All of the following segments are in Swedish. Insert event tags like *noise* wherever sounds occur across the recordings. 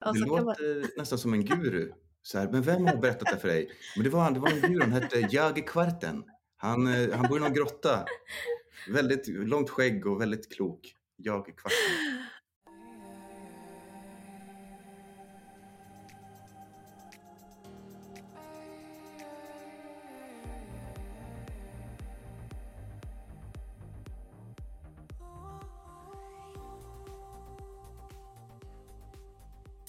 Det så kan man... låter nästan som en *laughs* guru. Så här, men vem har berättat det för dig? Men det var, det var en guru, han hette Jag i kvarten. Han, eh, han bor i någon grotta. Väldigt långt skägg och väldigt klok. Jag i kvarten.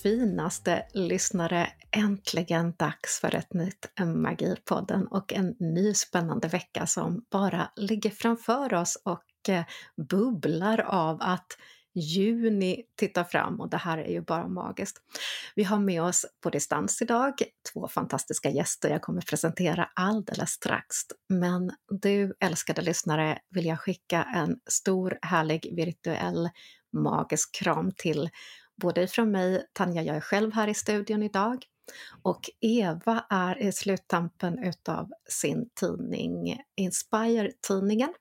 Finaste lyssnare! Äntligen dags för ett nytt Magipodden och en ny spännande vecka som bara ligger framför oss och eh, bubblar av att juni tittar fram och det här är ju bara magiskt. Vi har med oss på distans idag två fantastiska gäster jag kommer presentera alldeles strax. Men du älskade lyssnare vill jag skicka en stor härlig virtuell magisk kram till både från mig, Tanja, jag är själv här i studion idag, och Eva är i sluttampen utav sin tidning Inspire-tidningen,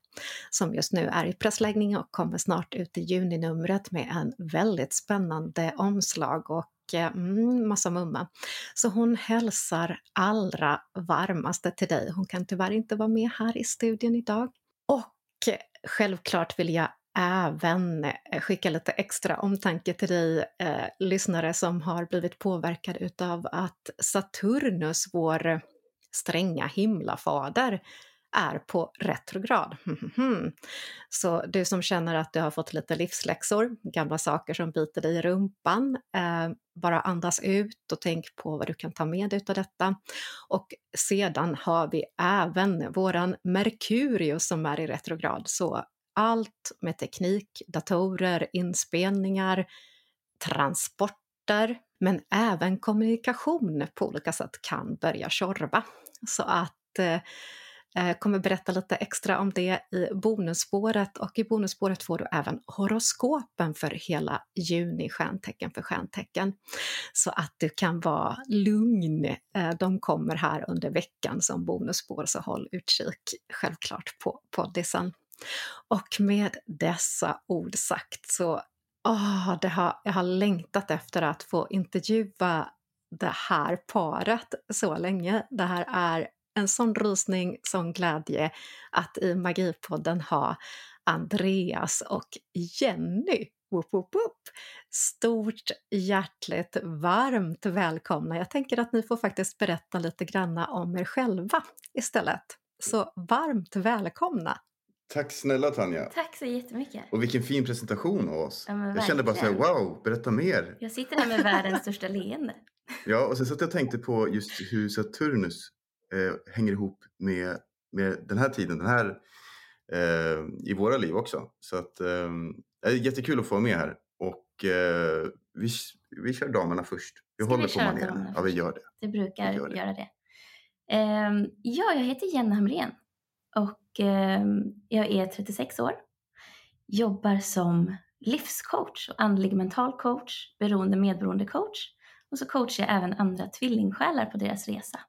som just nu är i pressläggning och kommer snart ut i juninumret med en väldigt spännande omslag och eh, mm, massa mumma. Så hon hälsar allra varmaste till dig. Hon kan tyvärr inte vara med här i studion idag. Och självklart vill jag även eh, skicka lite extra omtanke till dig eh, lyssnare som har blivit påverkad utav att Saturnus, vår stränga himlafader, är på retrograd. *laughs* Så du som känner att du har fått lite livsläxor, gamla saker som biter dig i rumpan, eh, bara andas ut och tänk på vad du kan ta med dig av detta. Och sedan har vi även våran Merkurius som är i retrograd, så allt med teknik, datorer, inspelningar, transporter, men även kommunikation på olika sätt kan börja tjorva. Så att eh, eh, kommer berätta lite extra om det i bonusspåret och i bonusspåret får du även horoskopen för hela juni, stjärntecken för stjärntecken. Så att du kan vara lugn. Eh, de kommer här under veckan som bonusspår, så håll utkik självklart på poddisen. Och med dessa ord sagt så oh, det har, jag har längtat efter att få intervjua det här paret så länge. Det här är en sån rysning, sån glädje att i Magipodden ha Andreas och Jenny. Woop, woop, woop. Stort hjärtligt varmt välkomna. Jag tänker att ni får faktiskt berätta lite granna om er själva istället. Så varmt välkomna! Tack snälla Tanja. Tack så jättemycket. Och vilken fin presentation av oss. Ja, jag kände bara så här, wow, berätta mer. Jag sitter här med världens största leende. Ja, och sen satt jag och tänkte på just hur Saturnus eh, hänger ihop med, med den här tiden, den här eh, i våra liv också. Så att eh, det är jättekul att få vara med här. Och eh, vi, vi kör damerna först. Vi Ska håller vi på maneren. Ja, vi gör det. Det brukar gör det. göra det. Ehm, ja, jag heter Jenny Hamrén och eh, jag är 36 år. Jobbar som livscoach och andlig mental coach, beroende medberoende coach och så coachar jag även andra tvillingsjälar på deras resa.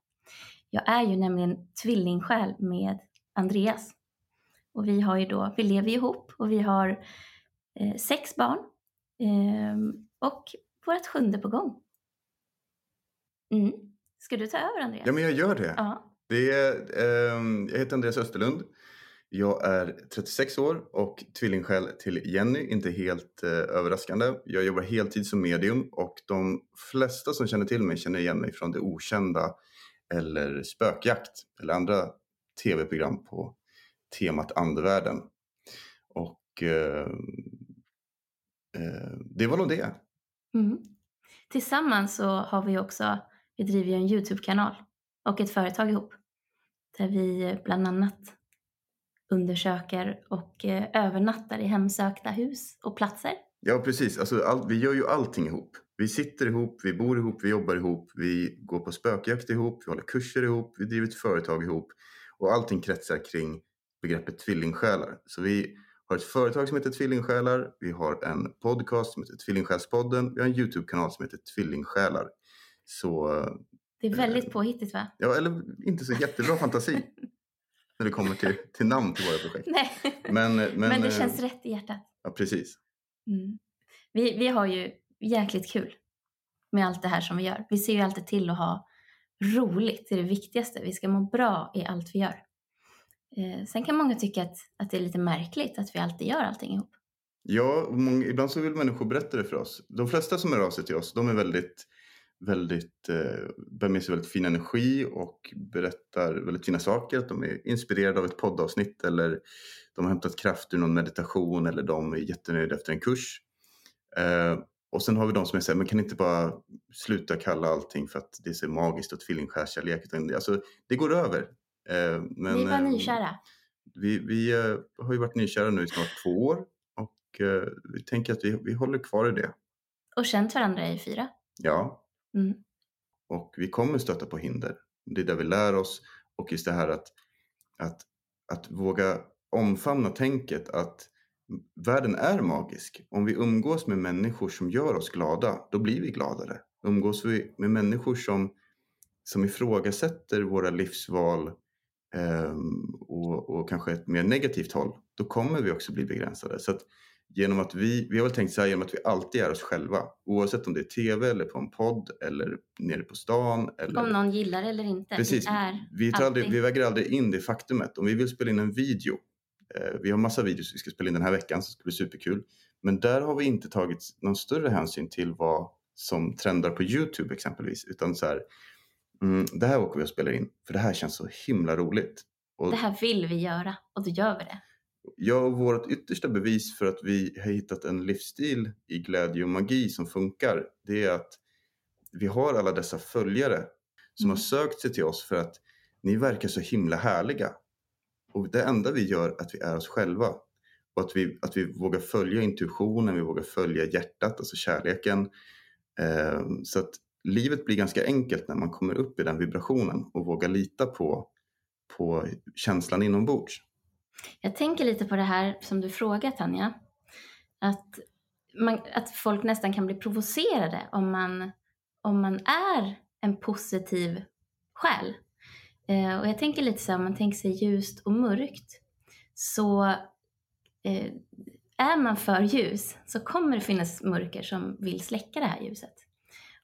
Jag är ju nämligen tvillingsjäl med Andreas och vi har ju då, vi lever ihop och vi har eh, sex barn eh, och vårt sjunde på gång. Mm. Ska du ta över Andreas? Ja, men jag gör det. Ja. Det är, eh, jag heter Andreas Österlund. Jag är 36 år och tvillingsjäl till Jenny, inte helt eh, överraskande. Jag jobbar heltid som medium och de flesta som känner till mig känner igen mig från det okända eller spökjakt eller andra tv-program på temat andevärlden. Och eh, eh, det var nog det. Mm. Tillsammans så har vi också, vi driver ju en YouTube-kanal och ett företag ihop. Där vi eh, bland annat undersöker och eh, övernattar i hemsökta hus och platser. Ja, precis. Alltså, all, vi gör ju allting ihop. Vi sitter ihop, vi bor ihop, vi jobbar ihop, vi går på spökjakt ihop, vi håller kurser ihop, vi driver ett företag ihop. Och allting kretsar kring begreppet tvillingsjälar. Så vi har ett företag som heter Tvillingsjälar, vi har en podcast som heter Tvillingsjälspodden, vi har en YouTube-kanal som heter Tvillingsjälar. Så eh, det är väldigt påhittigt va? Ja, eller inte så jättebra fantasi *laughs* när det kommer till, till namn till våra projekt. Nej, Men, *laughs* men, men det eh, känns rätt i hjärtat. Ja, precis. Mm. Vi, vi har ju jäkligt kul. med allt det här som vi gör. Vi ser ju alltid till att ha roligt, det är det viktigaste. Vi ska må bra i allt vi gör. Eh, sen kan många tycka att, att det är lite märkligt att vi alltid gör allting ihop. Ja, många, ibland så vill människor berätta det för oss. De flesta som hör av sig till oss, de är väldigt, väldigt, eh, bär med sig väldigt fin energi och berättar väldigt fina saker. Att de är inspirerade av ett poddavsnitt eller de har hämtat kraft ur någon meditation eller de är jättenöjda efter en kurs. Eh, och sen har vi de som är såhär, men kan inte bara sluta kalla allting för att det är så magiskt och tvillingskärskärlek. Alltså, det går över. Eh, men, vi var eh, nykära. Vi, vi har ju varit nykära nu i snart två år och vi tänker att vi, vi håller kvar i det. Och känt varandra i fyra. Ja. Mm. Och vi kommer stöta på hinder. Det är där vi lär oss och just det här att, att, att våga omfamna tänket att världen är magisk. Om vi umgås med människor som gör oss glada, då blir vi gladare. Umgås vi med människor som, som ifrågasätter våra livsval eh, och, och kanske ett mer negativt håll, då kommer vi också bli begränsade. Så att genom att vi, vi har väl tänkt så här, genom att vi alltid är oss själva, oavsett om det är tv eller på en podd eller nere på stan. Eller... Om någon gillar eller inte. Precis, vi, är vi, aldrig... vi väger aldrig in det faktumet. Om vi vill spela in en video Eh, vi har massa videos vi ska spela in den här veckan som ska bli superkul. Men där har vi inte tagit någon större hänsyn till vad som trendar på Youtube exempelvis. Utan så här, mm, det här åker vi och spelar in för det här känns så himla roligt. Och, det här vill vi göra och då gör vi det. Ja, och vårt yttersta bevis för att vi har hittat en livsstil i glädje och magi som funkar, det är att vi har alla dessa följare som mm. har sökt sig till oss för att ni verkar så himla härliga. Och det enda vi gör är att vi är oss själva. Och att vi, att vi vågar följa intuitionen, vi vågar följa hjärtat, alltså kärleken. Eh, så att livet blir ganska enkelt när man kommer upp i den vibrationen och vågar lita på, på känslan inombords. Jag tänker lite på det här som du frågar Tanja. Att, man, att folk nästan kan bli provocerade om man, om man är en positiv själ. Eh, och jag tänker lite så här, om man tänker sig ljust och mörkt, så eh, är man för ljus så kommer det finnas mörker som vill släcka det här ljuset.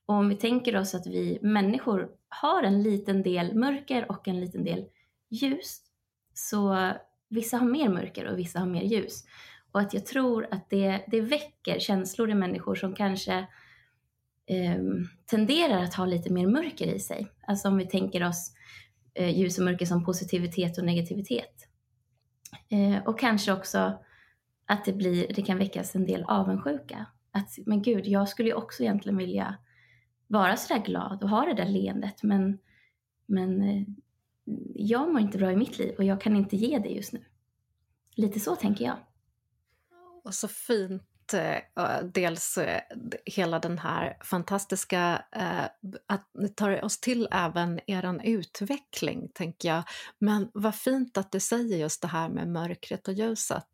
Och om vi tänker oss att vi människor har en liten del mörker och en liten del ljus, så vissa har mer mörker och vissa har mer ljus. Och att jag tror att det, det väcker känslor i människor som kanske eh, tenderar att ha lite mer mörker i sig. Alltså om vi tänker oss eh, ljus och mörker som positivitet och negativitet. Eh, och kanske också att det, blir, det kan väckas en del avundsjuka. Att, men gud, jag skulle ju också egentligen vilja vara sådär glad och ha det där leendet, men, men eh, jag mår inte bra i mitt liv och jag kan inte ge det just nu. Lite så tänker jag. Och så fint eh, dels eh, hela den här fantastiska, eh, att ni tar oss till även er utveckling, tänker jag. Men vad fint att du säger just det här med mörkret och ljuset.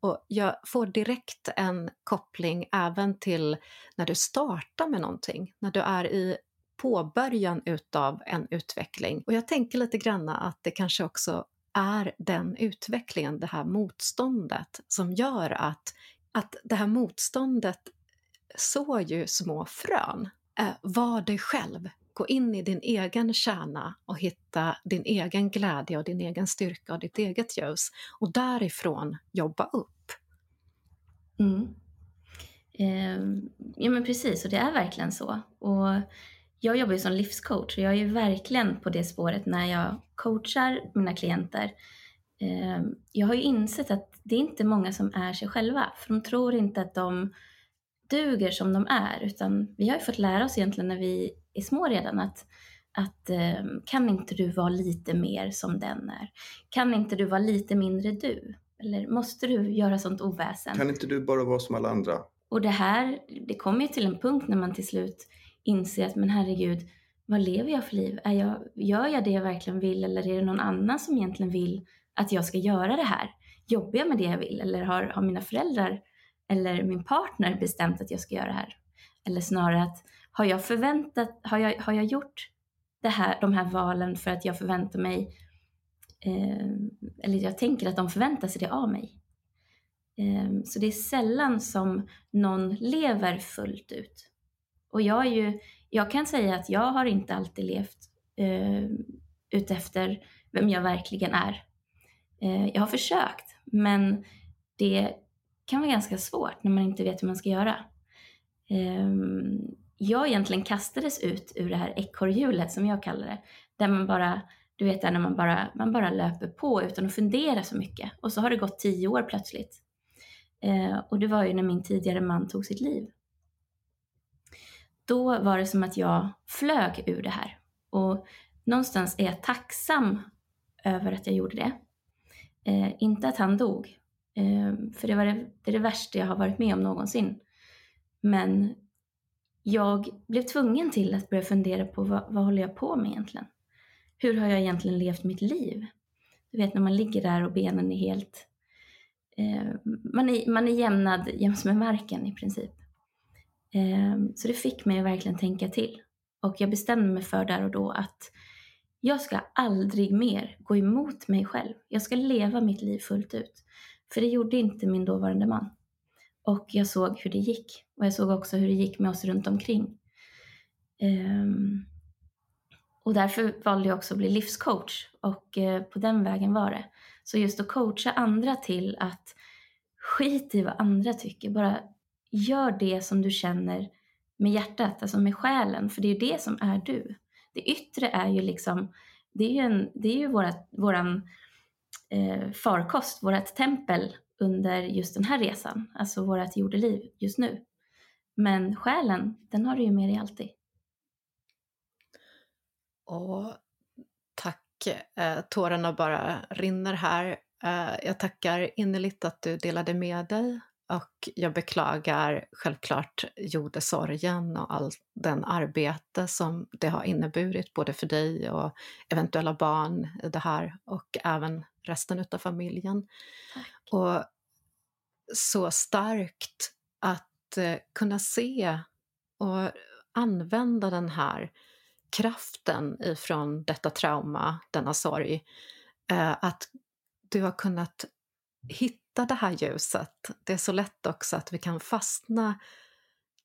Och jag får direkt en koppling även till när du startar med någonting, när du är i påbörjan utav en utveckling. Och jag tänker lite grann att det kanske också är den utvecklingen, det här motståndet som gör att att det här motståndet sår ju små frön. Eh, var dig själv, gå in i din egen kärna och hitta din egen glädje och din egen styrka och ditt eget ljus och därifrån jobba upp. Mm. Eh, ja men precis, och det är verkligen så. Och jag jobbar ju som livscoach och jag är ju verkligen på det spåret när jag coachar mina klienter eh, jag har ju insett att det är inte många som är sig själva, för de tror inte att de duger som de är, utan vi har ju fått lära oss egentligen när vi är små redan att att eh, kan inte du vara lite mer som den är? Kan inte du vara lite mindre du? Eller måste du göra sånt oväsen? Kan inte du bara vara som alla andra? Och det här, det kommer ju till en punkt när man till slut inser att men herregud, vad lever jag för liv? Är jag, gör jag det jag verkligen vill eller är det någon annan som egentligen vill att jag ska göra det här? Jobbar jag med det jag vill? Eller har, har mina föräldrar eller min partner bestämt att jag ska göra det här? Eller snarare att har jag förväntat, har jag, har jag gjort det här, de här valen för att jag förväntar mig, eh, eller jag tänker att de förväntar sig det av mig. Eh, så det är sällan som någon lever fullt ut. Och jag är ju, jag kan säga att jag har inte alltid levt eh, utefter vem jag verkligen är. Eh, jag har försökt, men det kan vara ganska svårt när man inte vet hur man ska göra. Eh, jag egentligen kastades ut ur det här ekorrhjulet som jag kallar det, där man bara du vet när man bara, man bara löper på utan att fundera så mycket. Och så har det gått tio år plötsligt. Eh, och det var ju när min tidigare man tog sitt liv. Då var det som att jag flög ur det här. Och någonstans är jag tacksam över att jag gjorde det. Eh, inte att han dog. Eh, för det, var det, det är det värsta jag har varit med om någonsin. Men jag blev tvungen till att börja fundera på vad, vad håller jag på med egentligen? hur har jag egentligen levt mitt liv? Du vet när man ligger där och benen är helt... Eh, man, är, man är jämnad jäms med marken i princip. Eh, så det fick mig att verkligen tänka till. Och jag bestämde mig för där och då att jag ska aldrig mer gå emot mig själv. Jag ska leva mitt liv fullt ut. För det gjorde inte min dåvarande man. Och jag såg hur det gick. Och jag såg också hur det gick med oss runt omkring. Um, och därför valde jag också att bli livscoach och uh, på den vägen var det. Så just att coacha andra till att skit i vad andra tycker, bara gör det som du känner med hjärtat, alltså med själen, för det är ju det som är du. Det yttre är ju liksom, det är ju, en, det är ju vårat, våran eh, farkost, vårat tempel under just den här resan, alltså vårat jordeliv just nu. Men själen, den har du ju med dig alltid. Och tack, eh, tårarna bara rinner här. Eh, jag tackar innerligt att du delade med dig och jag beklagar självklart jordesorgen och allt den arbete som det har inneburit både för dig och eventuella barn i det här och även resten av familjen. Tack. Och så starkt att eh, kunna se och använda den här kraften ifrån detta trauma, denna sorg, eh, att du har kunnat hitta det här ljuset. Det är så lätt också att vi kan fastna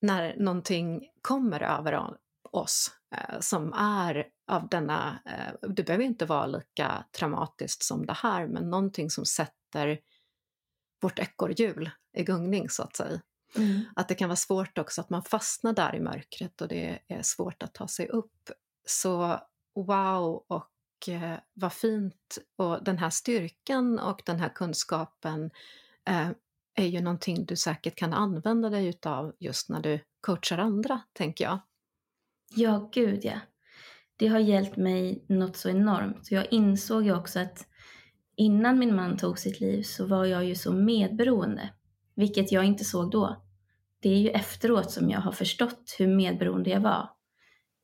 när någonting kommer över oss eh, som är av denna, eh, det behöver inte vara lika traumatiskt som det här, men någonting som sätter vårt ekorrhjul i gungning så att säga. Mm. Att det kan vara svårt också att man fastnar där i mörkret och det är svårt att ta sig upp. Så wow och eh, vad fint. Och den här styrkan och den här kunskapen eh, är ju någonting du säkert kan använda dig utav just när du coachar andra, tänker jag. Ja, gud ja. Det har hjälpt mig något så enormt. Jag insåg ju också att innan min man tog sitt liv så var jag ju så medberoende, vilket jag inte såg då det är ju efteråt som jag har förstått hur medberoende jag var.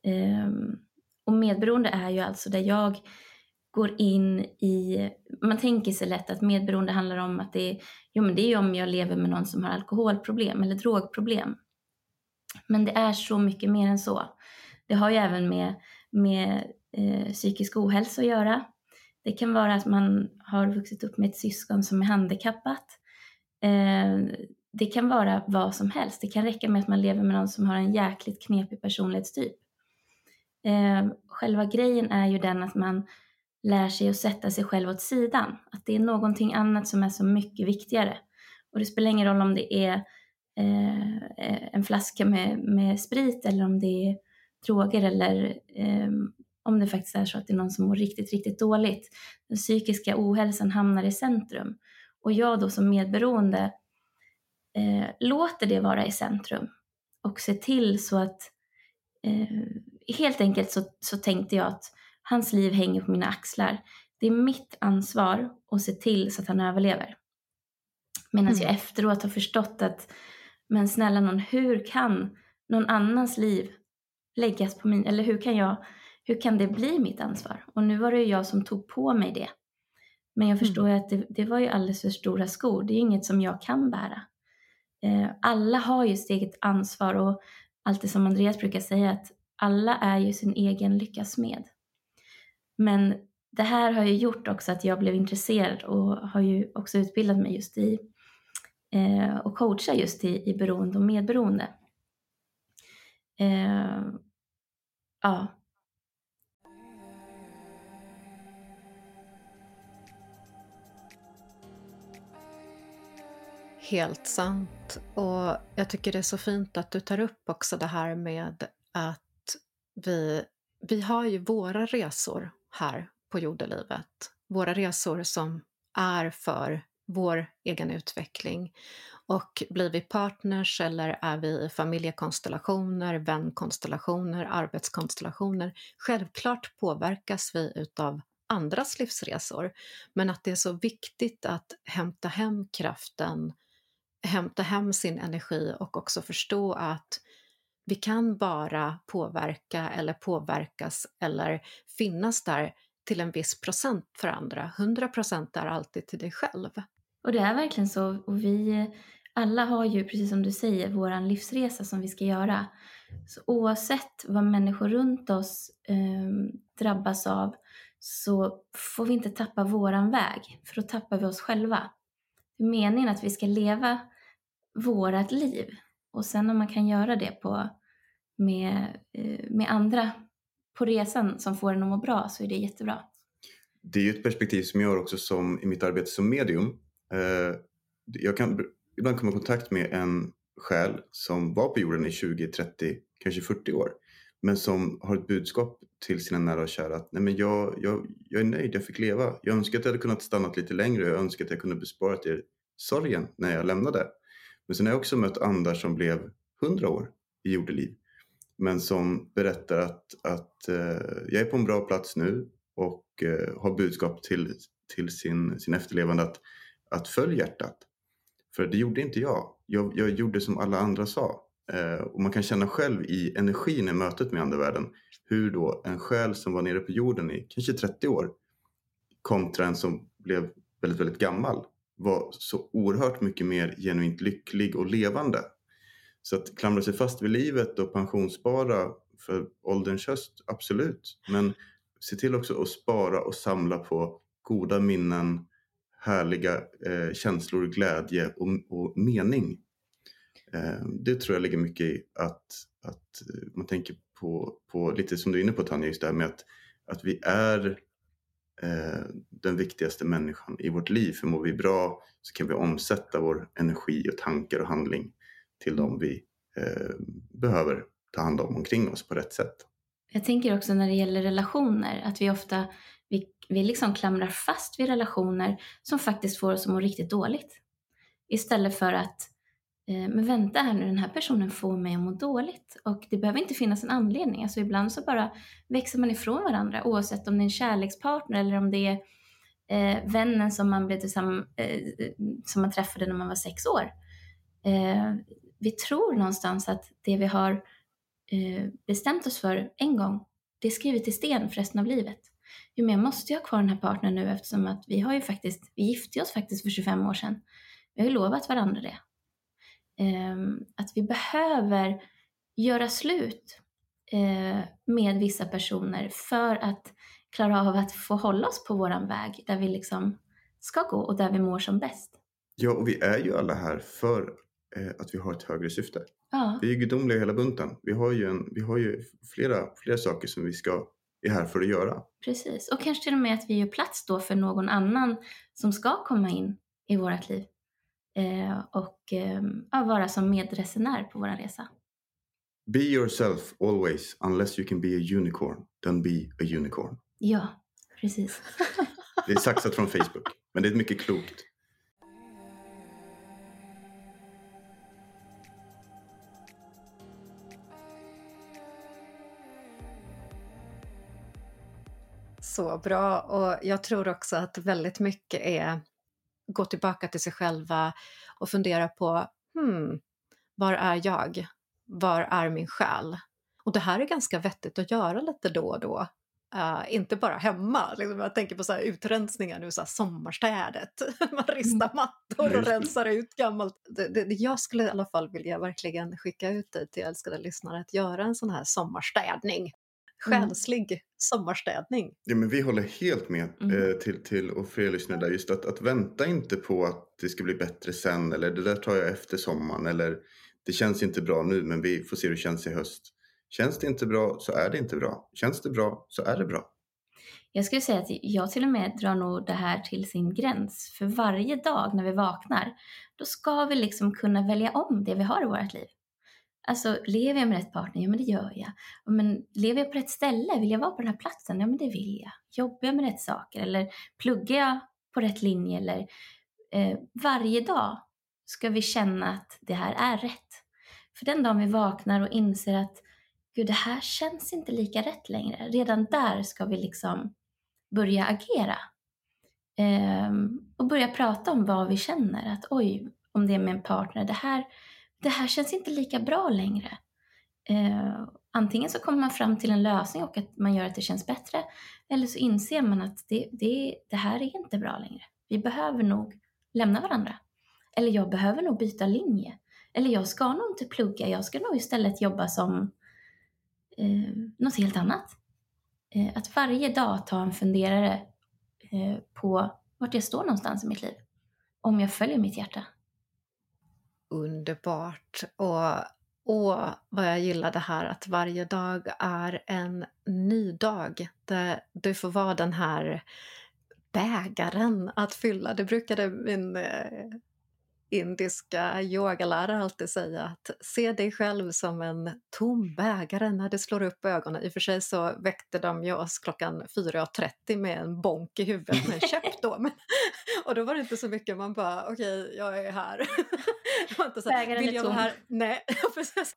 Um, och medberoende är ju alltså där jag går in i, man tänker sig lätt att medberoende handlar om att det är, jo men det är ju om jag lever med någon som har alkoholproblem eller drogproblem. Men det är så mycket mer än så. Det har ju även med, med eh, psykisk ohälsa att göra. Det kan vara att man har vuxit upp med ett syskon som är handikappat. Eh, det kan vara vad som helst. Det kan räcka med att man lever med någon som har en jäkligt knepig personlighetstyp. Eh, själva grejen är ju den att man lär sig att sätta sig själv åt sidan. Att det är någonting annat som är så mycket viktigare. Och det spelar ingen roll om det är eh, en flaska med, med, sprit eller om det är droger eller eh, om det faktiskt är så att det är någon som mår riktigt, riktigt dåligt. Den psykiska ohälsan hamnar i centrum. Och jag då som medberoende eh, låter det vara i centrum och ser till så att eh, helt enkelt så, så tänkte jag att hans liv hänger på mina axlar. Det är mitt ansvar att se till så att han överlever. Medan mm. jag efteråt har förstått att men snälla någon, hur kan någon annans liv läggas på min, eller hur kan jag, hur kan det bli mitt ansvar? Och nu var det ju jag som tog på mig det. Men jag förstår mm. ju att det, det, var ju alldeles för stora skor. Det är inget som jag kan bära. Eh, alla har ju sitt eget ansvar och allt det som Andreas brukar säga att alla är ju sin egen lyckas med. Men det här har ju gjort också att jag blev intresserad och har ju också utbildat mig just i eh, och coachar just i, i beroende och medberoende. Eh, ja. Helt sant. Och jag tycker det är så fint att du tar upp också det här med att vi, vi har ju våra resor här på jordelivet. Våra resor som är för vår egen utveckling. Och blir vi partners eller är vi i familjekonstellationer, vänkonstellationer, arbetskonstellationer, självklart påverkas vi utav andras livsresor. Men att det är så viktigt att hämta hem kraften, hämta hem sin energi och också förstå att vi kan bara påverka eller påverkas eller finnas där till en viss procent för andra. 100 procent är alltid till dig själv. Och det är verkligen så. Och vi alla har ju, precis som du säger, vår livsresa som vi ska göra. Så oavsett vad människor runt oss eh, drabbas av så får vi inte tappa våran väg, för då tappar vi oss själva. Det är meningen att vi ska leva vårat liv. Och sen om man kan göra det på, med, eh, med andra på resan som får en att må bra så är det jättebra. Det är ju ett perspektiv som jag har också som, i mitt arbete som medium. Eh, jag kan ibland komma i kontakt med en själ som var på jorden i 20, 30, kanske 40 år. Men som har ett budskap till sina nära och kära att Nej, men jag, jag, jag är nöjd, jag fick leva. Jag önskar att jag hade kunnat stanna lite längre. Jag önskar att jag kunde besparat er sorgen när jag lämnade. Men sen har jag också mött andar som blev 100 år i jordeliv. Men som berättar att, att eh, jag är på en bra plats nu och eh, har budskap till, till sin, sin efterlevande att, att följ hjärtat. För det gjorde inte jag. Jag, jag gjorde som alla andra sa. Eh, och man kan känna själv i energin i mötet med andevärlden hur då en själ som var nere på jorden i kanske 30 år kontra en som blev väldigt, väldigt gammal var så oerhört mycket mer genuint lycklig och levande. Så att klamra sig fast vid livet och pensionsspara för ålderns höst, absolut. Men se till också att spara och samla på goda minnen, härliga eh, känslor, glädje och, och mening. Eh, det tror jag ligger mycket i att, att eh, man tänker på, på, lite som du är inne på Tanja, just det här med att, att vi är eh, den viktigaste människan i vårt liv. För mår vi bra så kan vi omsätta vår energi och tankar och handling till de vi eh, behöver ta hand om omkring oss på rätt sätt. Jag tänker också när det gäller relationer att vi ofta vi, vi liksom klamrar fast vid relationer som faktiskt får oss att må riktigt dåligt. Istället för att Eh, men vänta här nu, den här personen får mig att må dåligt. Och det behöver inte finnas en anledning. Alltså ibland så bara växer man ifrån varandra oavsett om det är en kärlekspartner eller om det är eh, vännen som man, blev tillsammans, eh, eh som man träffade när man var sex år. Eh, vi tror någonstans att det vi har eh, bestämt oss för en gång, det är skrivet i sten för resten av livet. Jo, men jag måste ju ha kvar den här partnern nu eftersom att vi har ju faktiskt, vi gifte oss faktiskt för 25 år sedan. Vi har ju lovat varandra det. Ehm, att vi behöver göra slut eh, med vissa personer för att klara av att få hålla oss på våran väg där vi liksom ska gå och där vi mår som bäst. Ja, och vi är ju alla här för att vi har ett högre syfte. Ja. Vi är ju gudomliga hela bunten. Vi har ju, en, vi har ju flera, flera saker som vi ska, är här för att göra. Precis, och kanske till och med att vi gör plats då för någon annan som ska komma in i vårt liv eh, och eh, vara som medresenär på vår resa. Be yourself always unless you can be a unicorn. Then be a unicorn. Ja, precis. det är saxat från Facebook, men det är mycket klokt. Så bra och jag tror också att väldigt mycket är gå tillbaka till sig själva och fundera på hmm, var är jag? Var är min själ? Och det här är ganska vettigt att göra lite då och då. Uh, inte bara hemma, liksom, jag tänker på så här utrensningar nu, så här sommarstädet. *laughs* Man ristar mattor och rensar ut gammalt. Det, det, jag skulle i alla fall vilja verkligen skicka ut dig till älskade lyssnare att göra en sån här sommarstädning Mm. Själslig mm. sommarstädning. Ja, men vi håller helt med mm. eh, till, till och för er lyssnare där, just att, att vänta inte på att det ska bli bättre sen eller det där tar jag efter sommaren eller det känns inte bra nu men vi får se hur det känns i höst. Känns det inte bra så är det inte bra. Känns det bra så är det bra. Jag skulle säga att jag till och med drar nog det här till sin gräns. För varje dag när vi vaknar, då ska vi liksom kunna välja om det vi har i vårt liv. Alltså, lever jag med rätt partner? Ja, men det gör jag. Men lever jag på rätt ställe? Vill jag vara på den här platsen? Ja, men det vill jag. Jobbar jag med rätt saker? Eller pluggar jag på rätt linje? Eller eh, varje dag ska vi känna att det här är rätt. För den dagen vi vaknar och inser att gud, det här känns inte lika rätt längre. Redan där ska vi liksom börja agera. Eh, och börja prata om vad vi känner. Att oj, om det är med en partner, det här, det här känns inte lika bra längre. Eh, antingen så kommer man fram till en lösning och att man gör att det känns bättre. Eller så inser man att det, det, det här är inte bra längre. Vi behöver nog lämna varandra. Eller jag behöver nog byta linje. Eller jag ska nog inte plugga, jag ska nog istället jobba som eh, något helt annat. Eh, att varje dag ta en funderare eh, på vart jag står någonstans i mitt liv. Om jag följer mitt hjärta. Underbart! Och Åh, vad jag gillar det här att varje dag är en ny dag där du får vara den här bägaren att fylla. Det brukade min eh, indiska yogalärare alltid säga att se dig själv som en tom bägare när du slår upp ögonen. I och för sig så väckte de ju oss klockan 4.30 med en bonk i huvudet med en *laughs* käpp då. Men, *laughs* och då var det inte så mycket, man bara okej, okay, jag är här. *laughs* det var inte så, bägaren vill jag vara här? Nej, precis.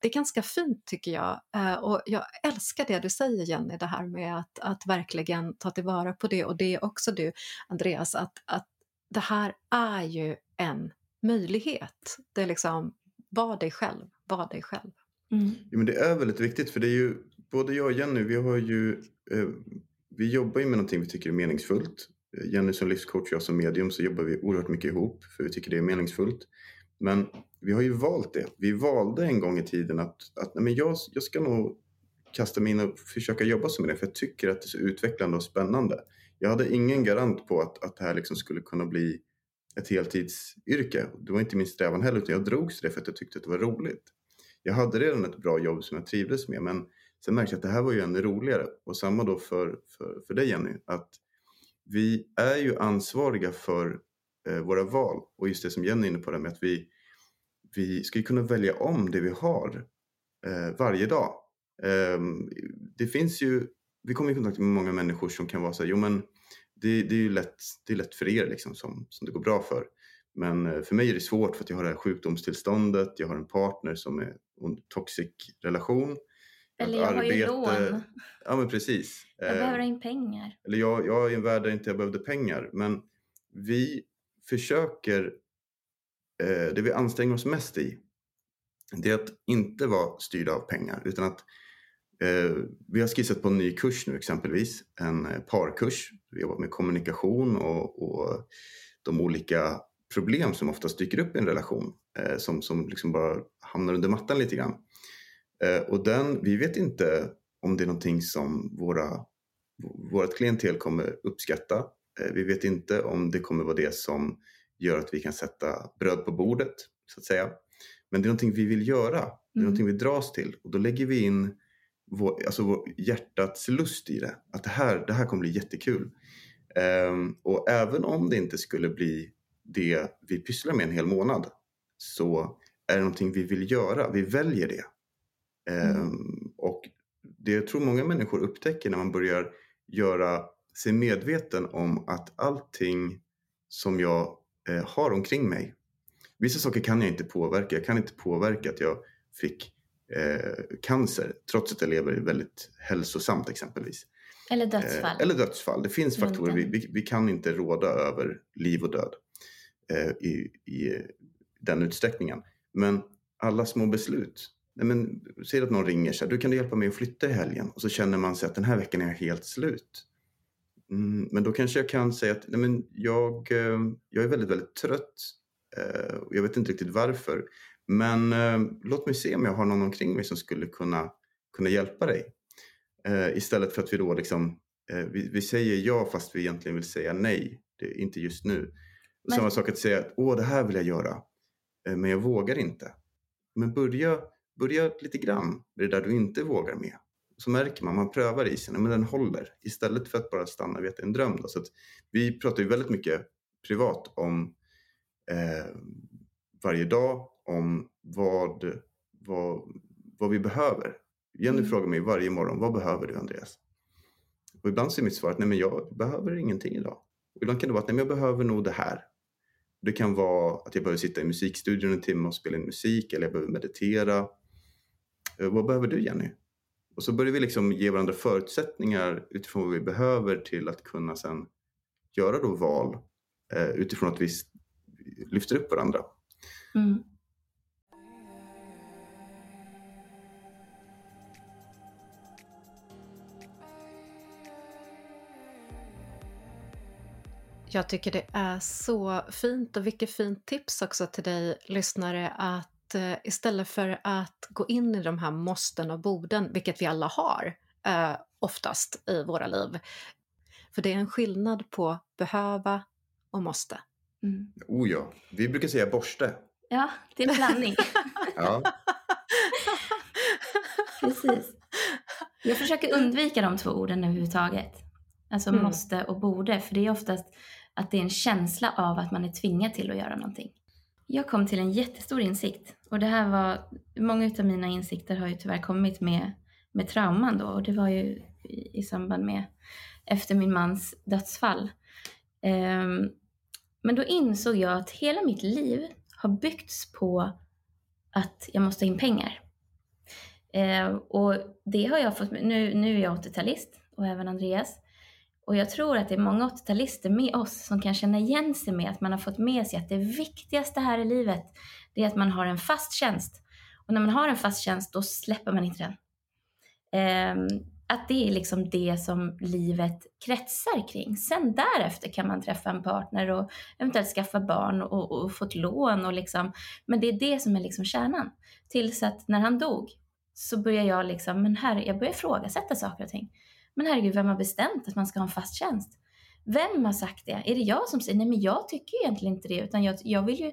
Det är ganska fint tycker jag. Eh, och jag älskar det du säger Jenny, det här med att, att verkligen ta tillvara på det. Och det är också du, Andreas, att, att det här är ju en möjlighet. Det är liksom, var dig själv, var dig själv. Mm. Ja, men det är väldigt viktigt för det är ju, både jag och Jenny, vi har ju, eh, vi jobbar ju med någonting vi tycker är meningsfullt. Jenny som livscoach och jag som medium så jobbar vi oerhört mycket ihop för vi tycker det är meningsfullt. Men vi har ju valt det. Vi valde en gång i tiden att, att nej men jag, jag ska nog kasta mig in och försöka jobba som det för jag tycker att det är så utvecklande och spännande. Jag hade ingen garant på att, att det här liksom skulle kunna bli ett heltidsyrke. Det var inte min strävan heller utan jag drogs till det för att jag tyckte att det var roligt. Jag hade redan ett bra jobb som jag trivdes med men sen märkte jag att det här var ju ännu roligare. Och samma då för, för, för dig Jenny, att vi är ju ansvariga för eh, våra val och just det som Jenny är inne på det med att vi vi ska ju kunna välja om det vi har eh, varje dag. Eh, det finns ju, vi kommer i kontakt med många människor som kan vara så här, jo men det, det är ju lätt, det är lätt för er liksom som, som det går bra för. Men eh, för mig är det svårt för att jag har det här sjukdomstillståndet, jag har en partner som är en toxic relation. Eller jag har ju lån. Ja men precis. Jag behöver ha in pengar. Eller jag, jag är i en värld där inte jag behövde pengar. Men vi försöker Eh, det vi anstränger oss mest i det är att inte vara styrda av pengar utan att eh, vi har skissat på en ny kurs nu exempelvis, en eh, parkurs. Vi jobbar med kommunikation och, och de olika problem som oftast dyker upp i en relation eh, som, som liksom bara hamnar under mattan lite grann. Eh, och den, vi vet inte om det är någonting som våra, vårt klientel kommer uppskatta. Eh, vi vet inte om det kommer vara det som gör att vi kan sätta bröd på bordet, så att säga. Men det är någonting vi vill göra, det är mm. någonting vi dras till och då lägger vi in vår, alltså vår hjärtats lust i det. Att det här, det här kommer bli jättekul. Um, och även om det inte skulle bli det vi pysslar med en hel månad så är det någonting vi vill göra, vi väljer det. Um, mm. Och det jag tror många människor upptäcker när man börjar göra sig medveten om att allting som jag har omkring mig. Vissa saker kan jag inte påverka. Jag kan inte påverka att jag fick eh, cancer trots att jag lever väldigt hälsosamt exempelvis. Eller dödsfall. Eh, eller dödsfall. Det finns faktorer vi, vi, vi, kan inte råda över liv och död eh, i, i den utsträckningen. Men alla små beslut. Nej, men, säg att någon ringer så här, du kan du hjälpa mig att flytta i helgen? Och så känner man sig att den här veckan är jag helt slut. Mm, men då kanske jag kan säga att nej men jag, eh, jag är väldigt, väldigt trött. Eh, jag vet inte riktigt varför. Men eh, låt mig se om jag har någon omkring mig som skulle kunna, kunna hjälpa dig. Istället för att vi då liksom vi, vi, säger ja fast vi egentligen vill säga nej. Det är inte just nu. Men... Samma sak att säga att åh, det här vill jag göra, men jag vågar inte. Men börja, börja lite grann med det där du inte vågar med. Så märker man, man prövar isen, men den håller. Istället för att bara stanna vid att det är en dröm. Då. Så vi pratar ju väldigt mycket privat om eh, varje dag, om vad, vad, vad vi behöver. Jenny mm. frågar mig varje morgon, vad behöver du Andreas? Och ibland så är mitt svar att nej men jag behöver ingenting idag. Och ibland kan det vara att nej men jag behöver nog det här. Det kan vara att jag behöver sitta i musikstudion en timme och spela in musik eller jag behöver meditera. Eh, vad behöver du Jenny? Och så börjar vi liksom ge varandra förutsättningar utifrån vad vi behöver till att kunna sen göra då val eh, utifrån att vi lyfter upp varandra. Mm. Jag tycker det är så fint och vilket fint tips också till dig lyssnare att eh, istället för att gå in i de här måsten och boden, vilket vi alla har eh, oftast i våra liv. För det är en skillnad på behöva och måste. Mm. Oh ja, vi brukar säga borste. Ja, det är en blandning. ja. *laughs* Precis. Jag försöker undvika de två orden överhuvudtaget. Alltså mm. måste och borde, för det är oftast att det är en känsla av att man är tvingad till att göra någonting. Jag kom till en jättestor insikt och det här var, många av mina insikter har ju tyvärr kommit med, med trauman då och det var ju i, i samband med efter min mans dödsfall. Um, men då insåg jag att hela mitt liv har byggts på att jag måste ha in pengar. Uh, och det har jag fått, nu, nu är jag 80-talist och även Andreas. Och jag tror att det är många 80-talister med oss som kan känna igen sig med att man har fått med sig att det viktigaste här i livet, det är att man har en fast tjänst. Och när man har en fast tjänst, då släpper man inte den. Eh, att det är liksom det som livet kretsar kring. Sen därefter kan man träffa en partner och eventuellt skaffa barn och, och få ett lån. Och liksom, men det är det som är liksom kärnan. Tills att när han dog så började jag liksom, men här, jag började ifrågasätta saker och ting. Men herregud, vem har bestämt att man ska ha en fast tjänst? Vem har sagt det? Är det jag som säger nej men jag tycker egentligen inte det utan jag, jag vill ju,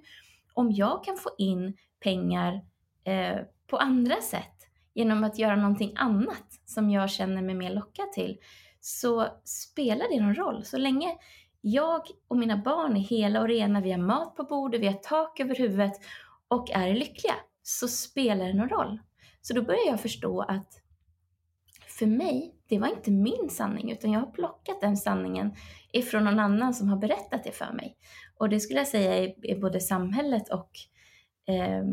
om jag kan få in pengar eh, på andra sätt genom att göra någonting annat som jag känner mig mer lockad till så spelar det någon roll. Så länge jag och mina barn är hela och rena, vi har mat på bordet, vi har tak över huvudet och är lyckliga så spelar det någon roll. Så då börjar jag förstå att för mig, det var inte min sanning utan jag har plockat den sanningen ifrån någon annan som har berättat det för mig. Och det skulle jag säga är, är både samhället och eh,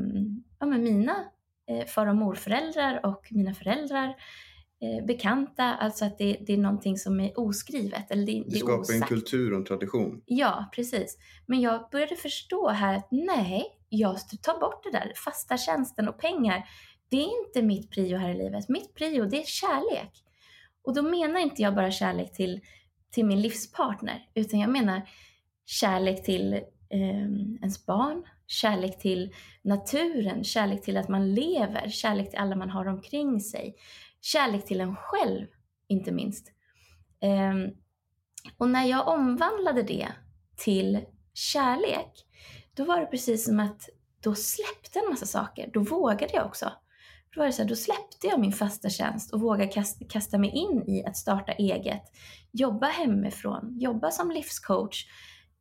ja, men mina eh, far och morföräldrar och mina föräldrar eh, bekanta, alltså att det, det, är någonting som är oskrivet. Eller det, det, skapar osagt. en kultur och en tradition. Ja, precis. Men jag började förstå här att nej, jag tar bort det där, fasta tjänsten och pengar det är inte mitt prio här i livet. Mitt prio, det är kärlek. Och då menar inte jag bara kärlek till, till min livspartner, utan jag menar kärlek till eh, ens barn, kärlek till naturen, kärlek till att man lever, kärlek till alla man har omkring sig, kärlek till en själv, inte minst. Eh, och när jag omvandlade det till kärlek, då var det precis som att då släppte en massa saker. Då vågade jag också. Då var det så här, då släppte jag min fasta tjänst och vågade kasta, kasta mig in i att starta eget. Jobba hemifrån, jobba som livscoach.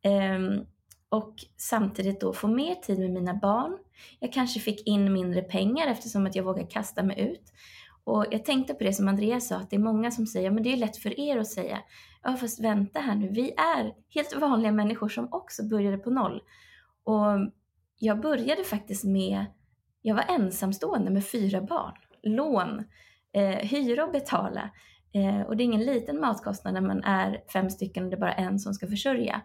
Um, och samtidigt då få mer tid med mina barn. Jag kanske fick in mindre pengar eftersom att jag vågade kasta mig ut. Och jag tänkte på det som Andreas sa, att det är många som säger, men det är lätt för er att säga. Ja, fast vänta här nu, vi är helt vanliga människor som också började på noll. Och jag började faktiskt med jag var ensamstående med fyra barn, lån, eh, hyra och betala. Eh, och det är ingen liten matkostnad när man är fem stycken och det är bara en som ska försörja.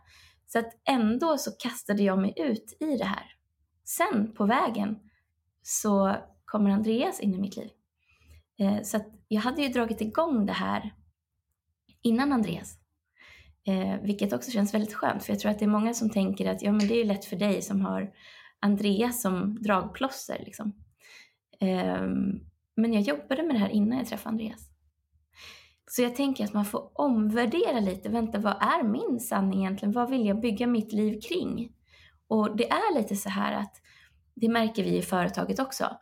Så att ändå så kastade jag mig ut i det här. Sen på vägen så kommer Andreas in i mitt liv. Eh, så att jag hade ju dragit igång det här innan Andreas. Eh, vilket också känns väldigt skönt, för jag tror att det är många som tänker att ja, men det är lätt för dig som har Andreas som dragplåster. Liksom. Ehm, men jag jobbade med det här innan jag träffade Andreas. Så jag tänker att man får omvärdera lite. Vänta, vad är min sanning egentligen? Vad vill jag bygga mitt liv kring? Och det är lite så här att, det märker vi i företaget också.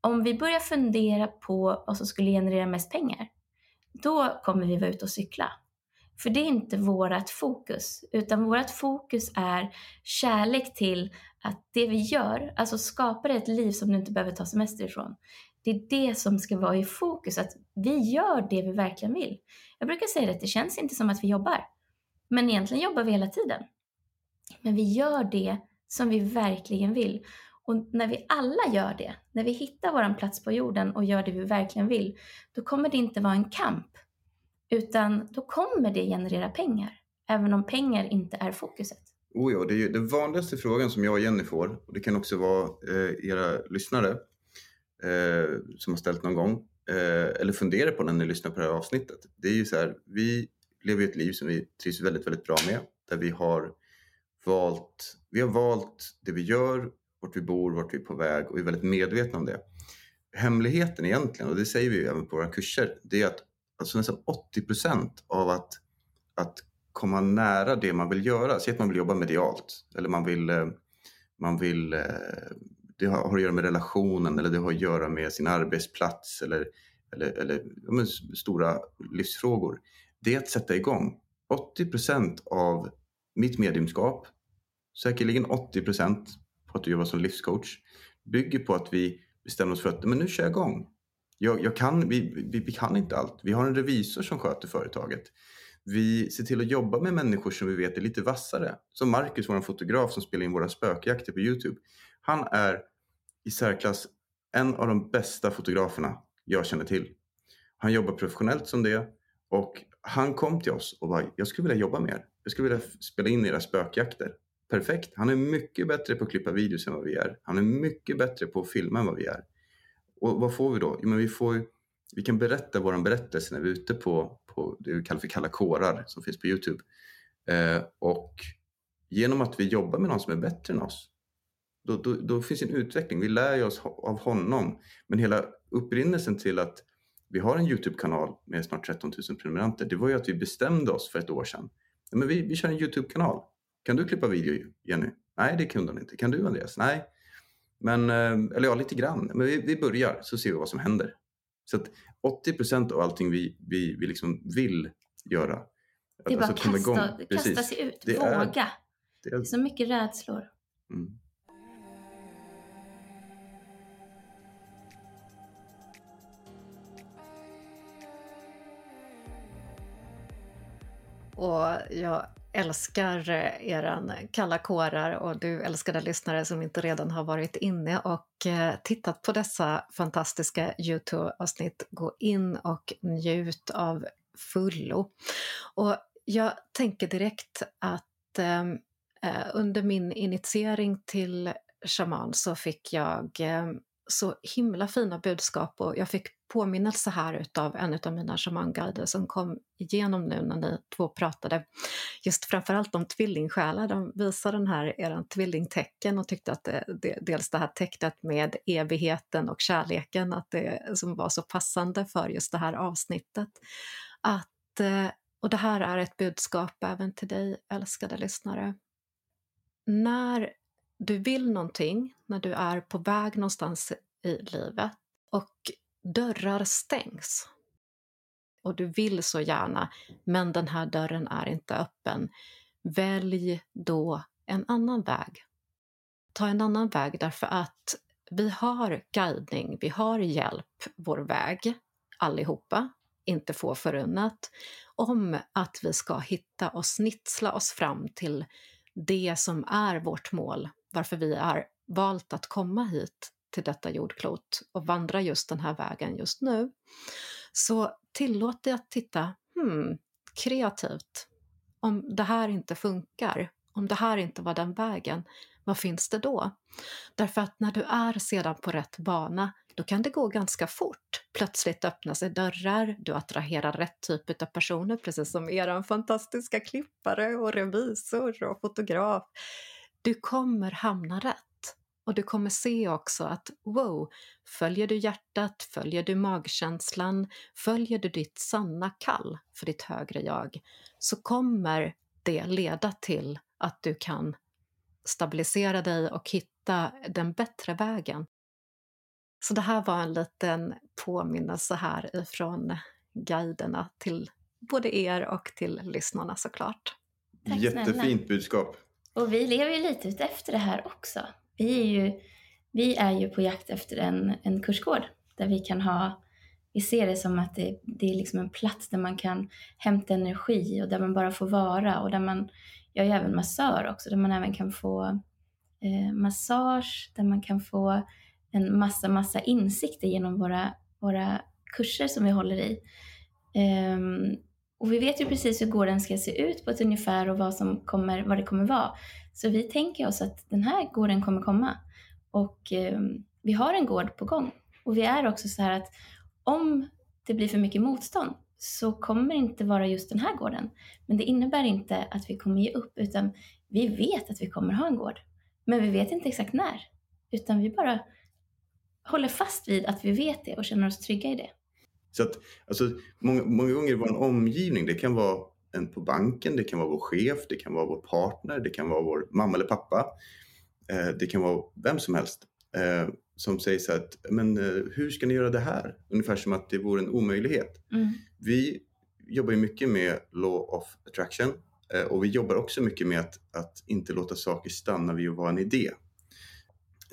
Om vi börjar fundera på vad som skulle generera mest pengar, då kommer vi vara ute och cykla. För det är inte vårt fokus, utan vårt fokus är kärlek till att det vi gör, alltså skapar ett liv som du inte behöver ta semester ifrån. Det är det som ska vara i fokus, att vi gör det vi verkligen vill. Jag brukar säga att det känns inte som att vi jobbar, men egentligen jobbar vi hela tiden. Men vi gör det som vi verkligen vill. Och när vi alla gör det, när vi hittar vår plats på jorden och gör det vi verkligen vill, då kommer det inte vara en kamp, utan då kommer det generera pengar, även om pengar inte är fokuset. Oh ja, det är ju den vanligaste frågan som jag och Jenny får, och det kan också vara eh, era lyssnare eh, som har ställt någon gång, eh, eller funderar på när ni lyssnar på det här avsnittet. Det är ju så här, vi lever ett liv som vi trivs väldigt, väldigt bra med, där vi har valt, vi har valt det vi gör, vart vi bor, vart vi är på väg och är väldigt medvetna om det. Hemligheten egentligen, och det säger vi ju även på våra kurser, det är att alltså nästan 80 procent av att, att komma nära det man vill göra, säg att man vill jobba medialt eller man vill, eh, man vill eh, det har att göra med relationen eller det har att göra med sin arbetsplats eller, eller, eller men, stora livsfrågor. Det är att sätta igång. 80 procent av mitt mediumskap, säkerligen 80 på att du jobbar som livscoach, bygger på att vi bestämmer oss för att men nu kör jag igång. Jag, jag kan, vi, vi, vi, kan inte allt. Vi har en revisor som sköter företaget. Vi ser till att jobba med människor som vi vet är lite vassare. Som Marcus, vår fotograf som spelar in våra spökjakter på Youtube. Han är i särklass en av de bästa fotograferna jag känner till. Han jobbar professionellt som det och han kom till oss och bara, jag skulle vilja jobba med er. Jag skulle vilja spela in era spökjakter. Perfekt. Han är mycket bättre på att klippa videos än vad vi är. Han är mycket bättre på att filma än vad vi är. Och vad får vi då? Jo, men vi, får, vi kan berätta vår berättelse när vi är ute på, på det vi kallar för kalla kårar som finns på Youtube. Eh, och genom att vi jobbar med någon som är bättre än oss, då, då, då finns en utveckling. Vi lär oss av honom. Men hela upprinnelsen till att vi har en Youtube-kanal med snart 13 000 prenumeranter, det var ju att vi bestämde oss för ett år sedan. Ja, men vi, vi kör en Youtube-kanal. Kan du klippa video, Jenny? Nej, det kunde hon inte. Kan du, Andreas? Nej. Men, eh, eller ja, lite grann. Men vi, vi börjar så ser vi vad som händer. Så att 80 procent av allting vi, vi, vi liksom vill göra. Det är bara alltså, kasta, igång. kasta sig ut, det våga. Är, det, är... det är så mycket rädslor. Mm. Och jag älskar eh, eran kalla kårar och du älskade lyssnare som inte redan har varit inne och eh, tittat på dessa fantastiska Youtube-avsnitt. Gå in och njut av fullo. Och jag tänker direkt att ehm, eh, under min initiering till shaman så fick jag eh, så himla fina budskap och jag fick påminnelse här utav en av mina shamanguider som kom igenom nu när ni två pratade. Just framförallt om tvillingsjälar, de visade den här eran tvillingtecken och tyckte att eh, det, det, dels det här tecknet med evigheten och kärleken, att det som var så passande för just det här avsnittet. Att, eh, och det här är ett budskap även till dig, älskade lyssnare. När du vill någonting, när du är på väg någonstans i livet och dörrar stängs och du vill så gärna, men den här dörren är inte öppen. Välj då en annan väg. Ta en annan väg därför att vi har guidning, vi har hjälp vår väg, allihopa, inte få förunnat, om att vi ska hitta och snitsla oss fram till det som är vårt mål, varför vi har valt att komma hit till detta jordklot och vandra just den här vägen just nu. Så tillåt dig att titta hmm, kreativt. Om det här inte funkar, om det här inte var den vägen, vad finns det då? Därför att när du är sedan på rätt bana, då kan det gå ganska fort. Plötsligt öppnar sig dörrar, du attraherar rätt typ av personer, precis som er fantastiska klippare och revisor och fotograf. Du kommer hamna rätt. Och du kommer se också att wow, följer du hjärtat, följer du magkänslan, följer du ditt sanna kall för ditt högre jag, så kommer det leda till att du kan stabilisera dig och hitta den bättre vägen. Så det här var en liten påminnelse här ifrån guiderna till både er och till lyssnarna såklart. Tack Jättefint snälla. budskap. Och vi lever ju lite ute efter det här också. Vi är ju, vi är ju på jakt efter en, en kursgård där vi kan ha vi ser det som att det, det är liksom en plats där man kan hämta energi och där man bara får vara och där man, jag är ju även massör också, där man även kan få eh, massage, där man kan få en massa, massa insikter genom våra, våra kurser som vi håller i. Um, och vi vet ju precis hur gården ska se ut på ett ungefär och vad, som kommer, vad det kommer vara. Så vi tänker oss att den här gården kommer komma. Och eh, vi har en gård på gång. Och vi är också så här att om det blir för mycket motstånd så kommer det inte vara just den här gården. Men det innebär inte att vi kommer ge upp, utan vi vet att vi kommer ha en gård. Men vi vet inte exakt när, utan vi bara håller fast vid att vi vet det och känner oss trygga i det. Så att, alltså, många, många gånger vår omgivning, det kan vara en på banken, det kan vara vår chef, det kan vara vår partner, det kan vara vår mamma eller pappa. Eh, det kan vara vem som helst eh, som säger så att, men eh, hur ska ni göra det här? Ungefär som att det vore en omöjlighet. Mm. Vi jobbar ju mycket med law of attraction eh, och vi jobbar också mycket med att, att inte låta saker stanna vid att vara en idé.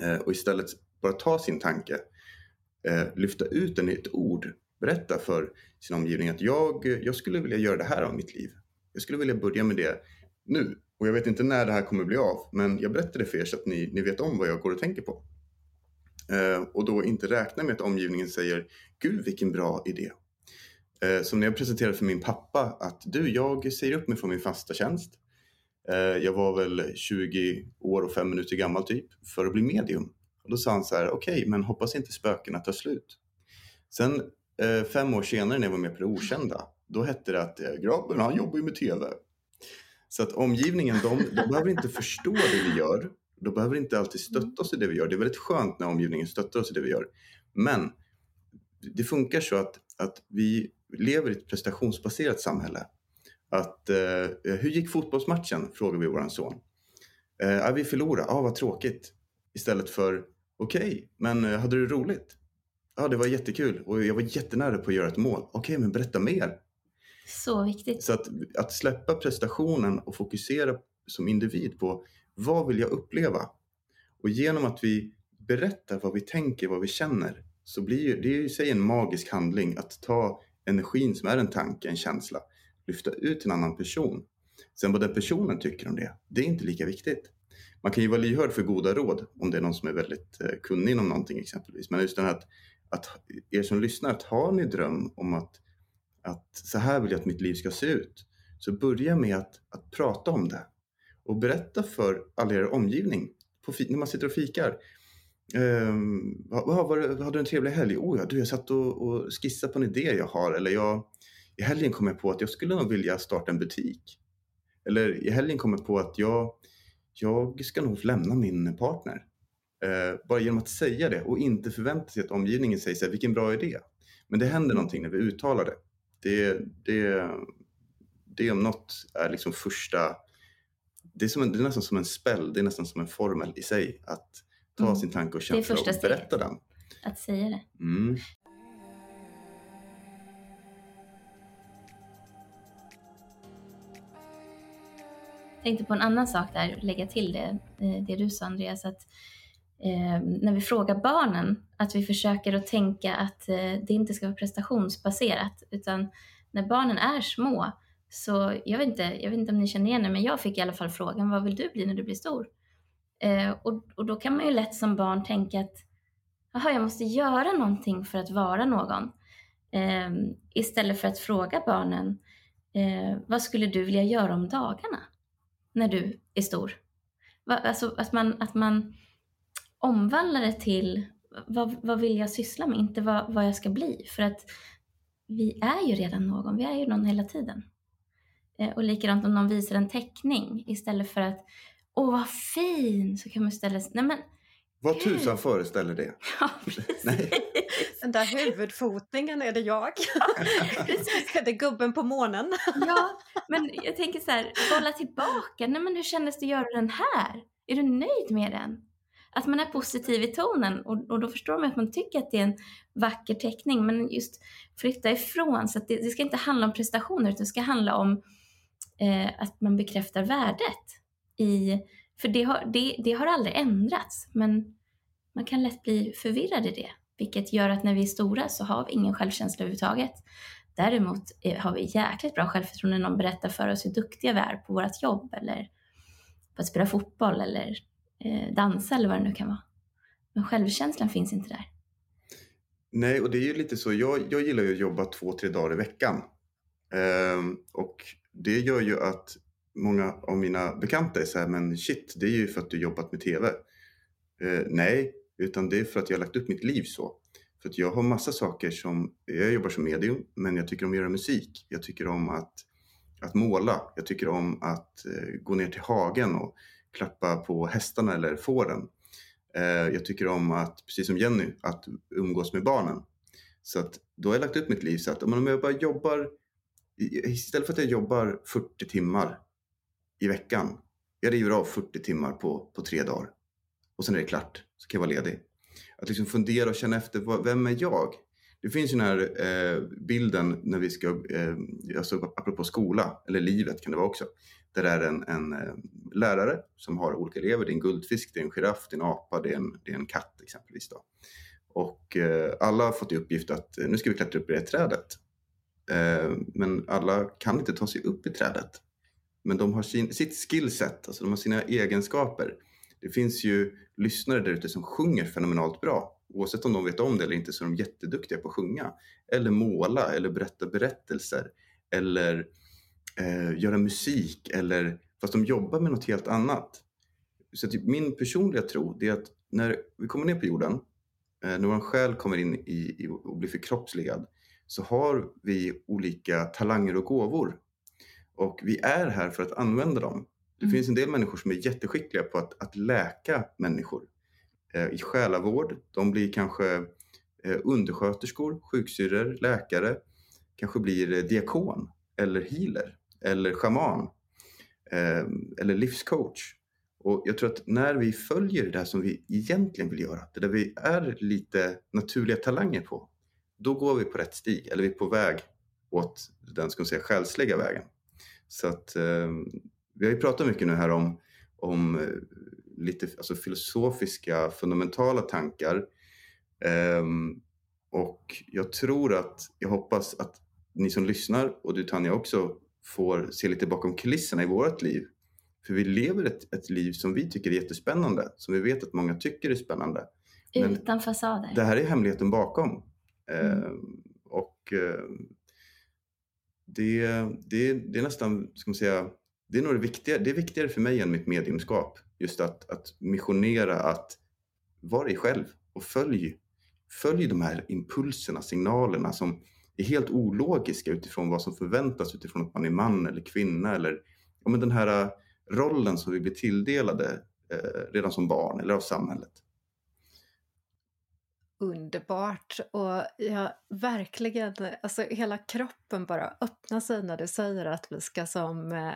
Eh, och istället bara ta sin tanke, eh, lyfta ut den i ett ord, berätta för sin omgivning att jag, jag skulle vilja göra det här av mitt liv. Jag skulle vilja börja med det nu. Och jag vet inte när det här kommer bli av, men jag berättar det för er så att ni, ni vet om vad jag går och tänker på. Eh, och då inte räkna med att omgivningen säger Gud vilken bra idé. Eh, som när jag presenterade för min pappa att du, jag säger upp mig från min fasta tjänst. Eh, jag var väl 20 år och 5 minuter gammal typ för att bli medium. Och då sa han så här, okej, okay, men hoppas inte spökena tar slut. Sen Eh, fem år senare när jag var med på det okända, då hette det att eh, grabben han jobbar ju med TV. Så att omgivningen, de, de behöver inte förstå det vi gör. De behöver inte alltid stötta oss i det vi gör. Det är väldigt skönt när omgivningen stöttar oss i det vi gör. Men det funkar så att, att vi lever i ett prestationsbaserat samhälle. Att, eh, hur gick fotbollsmatchen? frågar vi vår son. Eh, vi förlorade, ah, vad tråkigt. Istället för, okej, okay, men eh, hade du roligt? Ja, det var jättekul och jag var jättenära på att göra ett mål. Okej, men berätta mer. Så viktigt. Så att, att släppa prestationen och fokusera som individ på vad vill jag uppleva? Och genom att vi berättar vad vi tänker, vad vi känner, så blir det i sig en magisk handling att ta energin som är en tanke, en känsla, lyfta ut till en annan person. Sen vad den personen tycker om det, det är inte lika viktigt man kan ju vara lyhörd för goda råd om det är någon som är väldigt eh, kunnig inom någonting exempelvis. Men just det här att, att er som lyssnar, att har ni dröm om att, att så här vill jag att mitt liv ska se ut. Så börja med att, att prata om det och berätta för all er omgivning på, när man sitter och fikar. Ehm, um, vad, vad, hade du en trevlig helg? Oh ja, du, jag satt och, och skissade på en idé jag har. Eller jag, i helgen kom jag på att jag skulle nog vilja starta en butik. Eller i helgen kom jag på att jag, jag ska nog lämna min partner. Eh, bara genom att säga det och inte förvänta sig att omgivningen säger så här, vilken bra idé. Men det händer någonting när vi uttalar det. Det, det, det om något är liksom första... Det är, som en, det är nästan som en spell, det är nästan som en formel i sig. Att ta mm. sin tanke och känsla och berätta den. Att säga det. Mm. tänkte på en annan sak där, lägga till det, eh, det du sa Andreas, att eh, när vi frågar barnen, att vi försöker att tänka att eh, det inte ska vara prestationsbaserat, utan när barnen är små, så jag vet, inte, jag vet inte om ni känner igen det, men jag fick i alla fall frågan, vad vill du bli när du blir stor? Eh, och, och då kan man ju lätt som barn tänka att, jaha, jag måste göra någonting för att vara någon. Eh, istället för att fråga barnen, eh, vad skulle du vilja göra om dagarna? när du är stor. Alltså att man, att man omvandlar det till vad, vad vill jag syssla med, inte vad, vad jag ska bli. För att vi är ju redan någon, vi är ju någon hela tiden. Eh, och likadant om någon visar en teckning istället för att åh vad fin, så kan man ställa sig, nej men Vad tusan föreställer det? *laughs* Ja, precis. Nej. Den där huvudfotningen, är det jag? *laughs* är det gubben på månen? *laughs* Ja, men jag tänker så här, bolla tillbaka. Nej, men hur kändes det att göra den här? Är du nöjd med den? Att man är positiv i tonen och, och då förstår man att man tycker att det är en vacker teckning. Men just flytta ifrån, så att det, det ska inte handla om prestationer utan det ska handla om eh, att man bekräftar värdet. I, för det har, det, det har aldrig ändrats, men man kan lätt bli förvirrad i det. Vilket gör att när vi är stora så har vi ingen självkänsla överhuvudtaget. Däremot eh, har vi jäkligt bra självförtroende när någon berättar för oss hur duktiga vi är på vårt jobb eller på att spela fotboll eller Eh, dansa eller vad det nu kan vara. Men självkänslan finns inte där. Nej, och det är ju lite så. Jag, jag gillar ju att jobba två, tre dagar i veckan. Ehm, och det gör ju att många av mina bekanta är så här, men shit, det är ju för att du jobbat med TV. Ehm, nej, utan det är för att jag har lagt upp mitt liv så. För att jag har massa saker som, jag jobbar som medium, men jag tycker om att göra musik. Jag tycker om att, att måla. Jag tycker om att eh, gå ner till hagen och klappa på hästarna eller fåren. Eh, jag tycker om att, precis som Jenny, att umgås med barnen. Så att då har jag lagt upp mitt liv så att om jag bara jobbar, istället för att jag jobbar 40 timmar i veckan, jag river av 40 timmar på, på tre dagar och sen är det klart, så kan jag vara ledig. Att liksom fundera och känna efter, vem är jag? Det finns ju den här eh, bilden när vi ska, eh, alltså apropå skola, eller livet kan det vara också, där det är en, en eh, lärare som har olika elever. Det är en guldfisk, det är en giraff, det är en apa, det är en, det är en katt exempelvis. Då. Och eh, alla har fått i uppgift att eh, nu ska vi klättra upp i det trädet. Eh, men alla kan inte ta sig upp i trädet. Men de har sin, sitt skillset, alltså de har sina egenskaper. Det finns ju lyssnare där ute som sjunger fenomenalt bra. Oavsett om de vet om det eller inte så är de jätteduktiga på att sjunga. Eller måla eller berätta berättelser. Eller eh, göra musik. Eller, fast de jobbar med något helt annat. Så typ, min personliga tro är att när vi kommer ner på jorden, eh, när vår själ kommer in i, i, och blir förkroppsligad, så har vi olika talanger och gåvor. Och vi är här för att använda dem. Det mm. finns en del människor som är jätteskickliga på att, att läka människor eh, i själavård. De blir kanske eh, undersköterskor, sjuksyrror, läkare, kanske blir eh, diakon eller healer eller shaman eh, eller livscoach. Och jag tror att när vi följer det där som vi egentligen vill göra, det där vi är lite naturliga talanger på, då går vi på rätt stig, eller vi är på väg åt den ska man säga, själsliga vägen. Så att eh, vi har ju pratat mycket nu här om, om eh, lite alltså filosofiska fundamentala tankar. Eh, och jag tror att, jag hoppas att ni som lyssnar och du Tanja också får se lite bakom kulisserna i vårt liv. För vi lever ett, ett liv som vi tycker är jättespännande, som vi vet att många tycker är spännande. Utan fasader. Det här är hemligheten bakom. Mm. Um, och um, det, det, det är nästan, ska man säga, det är nog det viktigare, det är viktigare för mig än mitt mediumskap. Just att, att missionera, att vara dig själv och följ, följ de här impulserna, signalerna som är helt ologiska utifrån vad som förväntas utifrån att man är man eller kvinna eller ja, men den här äh, rollen som vi blir tilldelade eh, redan som barn eller av samhället underbart och jag verkligen, alltså hela kroppen bara öppnar sig när du säger att vi ska som eh,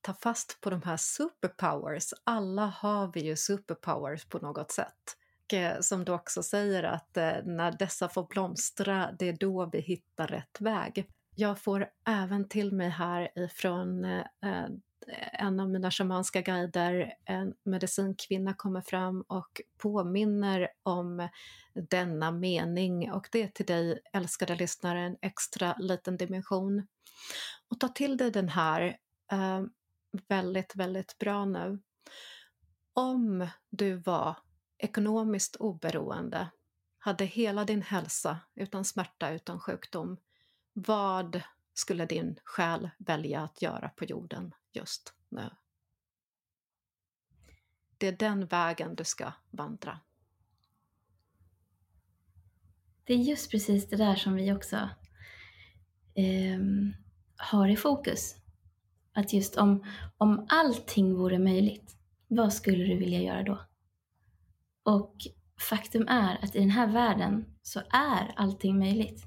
ta fast på de här superpowers. Alla har vi ju superpowers på något sätt. Eh, som du också säger att eh, när dessa får blomstra, det är då vi hittar rätt väg. Jag får även till mig här ifrån eh, en av mina shamanska guider, en medicinkvinna, kommer fram och påminner om denna mening och det är till dig, älskade lyssnare, en extra liten dimension. Och ta till dig den här eh, väldigt, väldigt bra nu. Om du var ekonomiskt oberoende, hade hela din hälsa utan smärta, utan sjukdom, vad skulle din själ välja att göra på jorden just nu? Det är den vägen du ska vandra. Det är just precis det där som vi också eh, har i fokus. Att just om, om allting vore möjligt, vad skulle du vilja göra då? Och faktum är att i den här världen så är allting möjligt.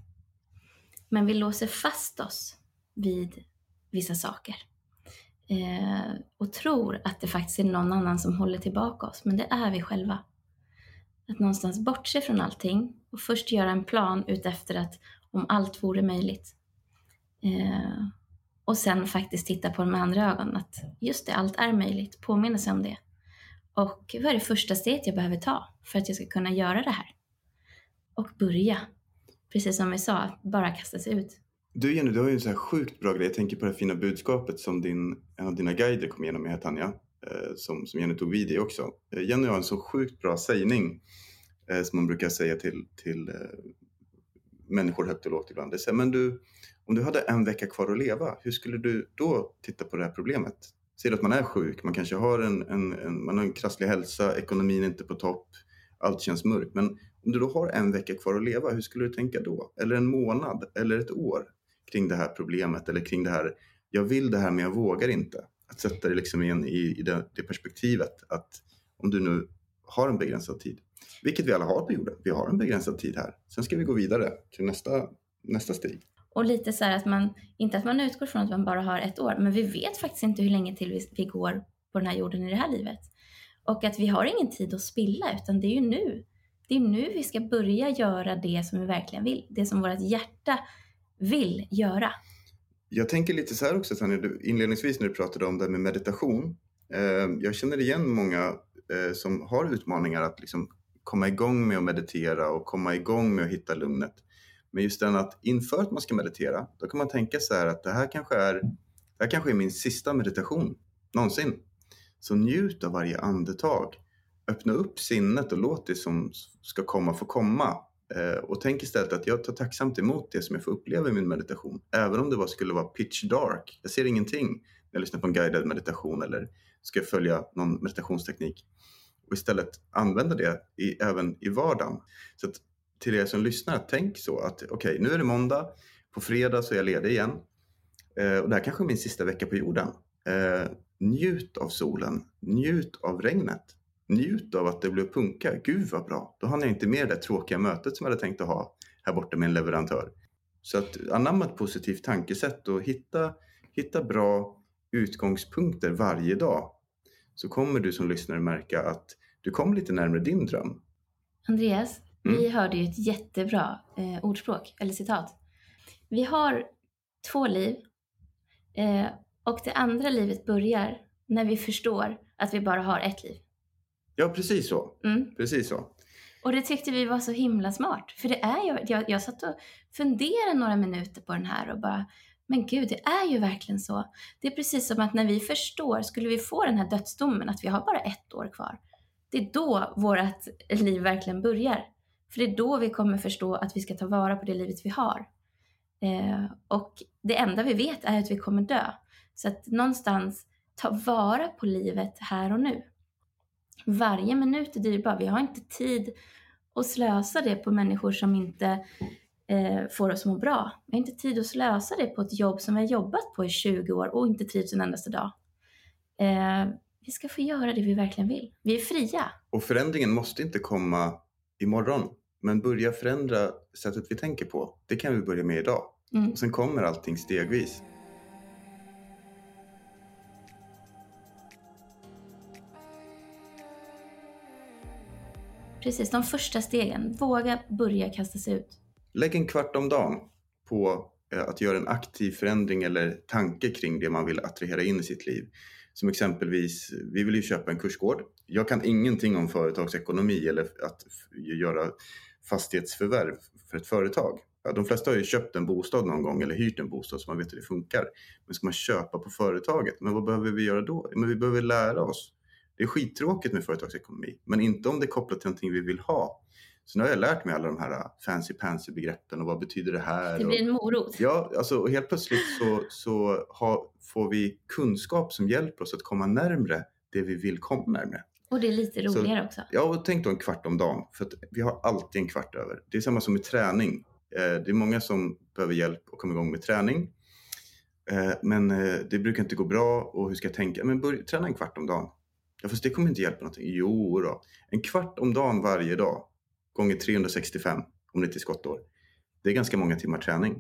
Men vi låser fast oss vid vissa saker. Eh, och tror att det faktiskt är någon annan som håller tillbaka oss, men det är vi själva. Att någonstans bortse från allting och först göra en plan utefter att om allt vore möjligt. Eh, och sen faktiskt titta på det med andra ögon, att just det, allt är möjligt, påminna sig om det. Och vad är det första steget jag behöver ta för att jag ska kunna göra det här? Och börja. Precis som vi sa, bara kasta sig ut. Du Jenny, du har ju en så här sjukt bra grej. Jag tänker på det fina budskapet som din, en av dina guider kom igenom med här Tanja. Eh, som, som Jenny tog vid i också. Eh, Jenny har en så sjukt bra sägning eh, som man brukar säga till, till eh, människor högt och lågt ibland. Det är såhär, men du, om du hade en vecka kvar att leva, hur skulle du då titta på det här problemet? Säg att man är sjuk, man kanske har en, en, en, man har en krasslig hälsa, ekonomin är inte på topp, allt känns mörkt. Men om du då har en vecka kvar att leva, hur skulle du tänka då? Eller en månad eller ett år kring det här problemet eller kring det här, jag vill det här men jag vågar inte. Att sätta det liksom in i, i det, det perspektivet att om du nu har en begränsad tid, vilket vi alla har på jorden, vi har en begränsad tid här. Sen ska vi gå vidare till nästa, nästa steg. Och lite så här att man, inte att man utgår från att man bara har ett år, men vi vet faktiskt inte hur länge till vi, vi går på den här jorden i det här livet. Och att vi har ingen tid att spilla, utan det är ju nu. Det är nu vi ska börja göra det som vi verkligen vill, det som vårt hjärta vill göra. Jag tänker lite så här också, Tanja, inledningsvis när du pratade om det med meditation. Eh, jag känner igen många eh, som har utmaningar att liksom komma igång med att meditera och komma igång med att hitta lugnet. Men just den att inför att man ska meditera, då kan man tänka så här att det här kanske är, det här kanske är min sista meditation någonsin. Så njut av varje andetag. Öppna upp sinnet och låt det som ska komma få komma. Eh, och tänk istället att jag tar tacksamt emot det som jag får uppleva i min meditation. Även om det bara skulle vara pitch dark. Jag ser ingenting när jag lyssnar på en guidad meditation eller ska följa någon meditationsteknik. Och istället använda det i, även i vardagen. Så att till er som lyssnar, tänk så att okej, okay, nu är det måndag, på fredag så är jag ledig igen. Eh, och det här kanske är min sista vecka på jorden. Eh, njut av solen, njut av regnet, njut av att det blev punka. Gud vad bra, då hann jag inte med det tråkiga mötet som jag hade tänkt att ha här borta med en leverantör. Så att anamma ett positivt tankesätt och hitta, hitta bra utgångspunkter varje dag. Så kommer du som lyssnare märka att du kommer lite närmare din dröm. Andreas, Mm. Vi hörde ju ett jättebra eh, ordspråk, eller citat. Vi har två liv eh, och det andra livet börjar när vi förstår att vi bara har ett liv. Ja, precis så. Mm. Precis så. Och det tyckte vi var så himla smart. För det är ju, jag, jag satt och funderade några minuter på den här och bara, men gud, det är ju verkligen så. Det är precis som att när vi förstår, skulle vi få den här dödsdomen, att vi har bara ett år kvar, det är då vårt liv verkligen börjar. För det är då vi kommer förstå att vi ska ta vara på det livet vi har. Eh, och det enda vi vet är att vi kommer dö. Så att någonstans ta vara på livet här och nu. Varje minut är dyrbar. Vi har inte tid att slösa det på människor som inte eh, får oss att må bra. Vi har inte tid att slösa det på ett jobb som vi har jobbat på i 20 år och inte trivs en endaste dag. Eh, vi ska få göra det vi verkligen vill. Vi är fria. Och förändringen måste inte komma imorgon. Men börja förändra sättet vi tänker på. Det kan vi börja med idag. Mm. Och sen kommer allting stegvis. Precis, de första stegen. Våga börja kasta sig ut. Lägg en kvart om dagen på eh, att göra en aktiv förändring eller tanke kring det man vill attrahera in i sitt liv. Som exempelvis, vi vill ju köpa en kursgård. Jag kan ingenting om företagsekonomi eller att göra fastighetsförvärv för ett företag. De flesta har ju köpt en bostad någon gång eller hyrt en bostad så man vet hur det funkar. Men ska man köpa på företaget, men vad behöver vi göra då? Men vi behöver lära oss. Det är skittråkigt med företagsekonomi, men inte om det är kopplat till någonting vi vill ha. Så nu har jag lärt mig alla de här fancy pansy begreppen och vad betyder det här? Det blir en morot. Ja, alltså helt plötsligt så, så har, får vi kunskap som hjälper oss att komma närmre det vi vill komma närmre. Och det är lite roligare så, också. Ja, och tänk då en kvart om dagen. För att vi har alltid en kvart över. Det är samma som med träning. Eh, det är många som behöver hjälp att komma igång med träning. Eh, men eh, det brukar inte gå bra och hur ska jag tänka? Men börja, träna en kvart om dagen. Ja, fast det kommer inte hjälpa någonting. Jo då. En kvart om dagen varje dag gånger 365 om det är till skottår. Det är ganska många timmar träning.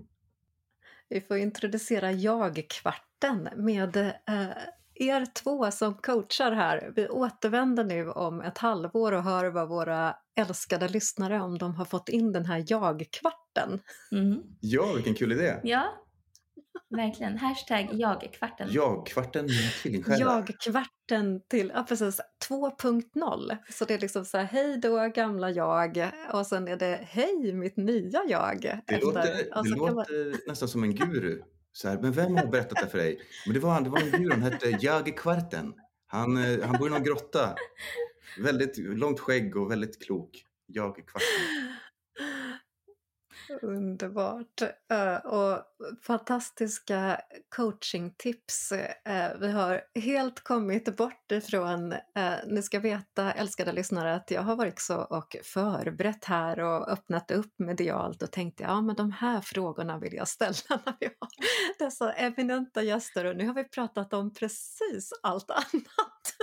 Vi får introducera jag-kvarten med eh, er två som coachar här. Vi återvänder nu om ett halvår och hör vad våra älskade lyssnare om de har fått in den här jag-kvarten. Mm. Ja, vilken kul idé! Ja, verkligen. Hashtag jag-kvarten. Jag-kvarten tvillingsjälar. Jag-kvarten till, ja precis, 2.0. Så det är liksom så här, hej då gamla jag och sen är det hej mitt nya jag. Det efter. låter, det så kan man- låter nästan som en guru. Så här, men vem har berättat det för dig? Men det var han, det var en djur, han hette Jage Kvarten. Han, eh, han bor i någon grotta. Väldigt långt skägg och väldigt klok. Jage Kvarten. Underbart! Eh, och fantastiska coachingtips. Eh, vi har helt kommit bort ifrån, eh, ni ska veta älskade lyssnare att jag har varit så och förberett här och öppnat upp medialt och tänkte ja men de här frågorna vill jag ställa *laughs* när vi har dessa eminenta gäster och nu har vi pratat om precis allt *laughs* annat.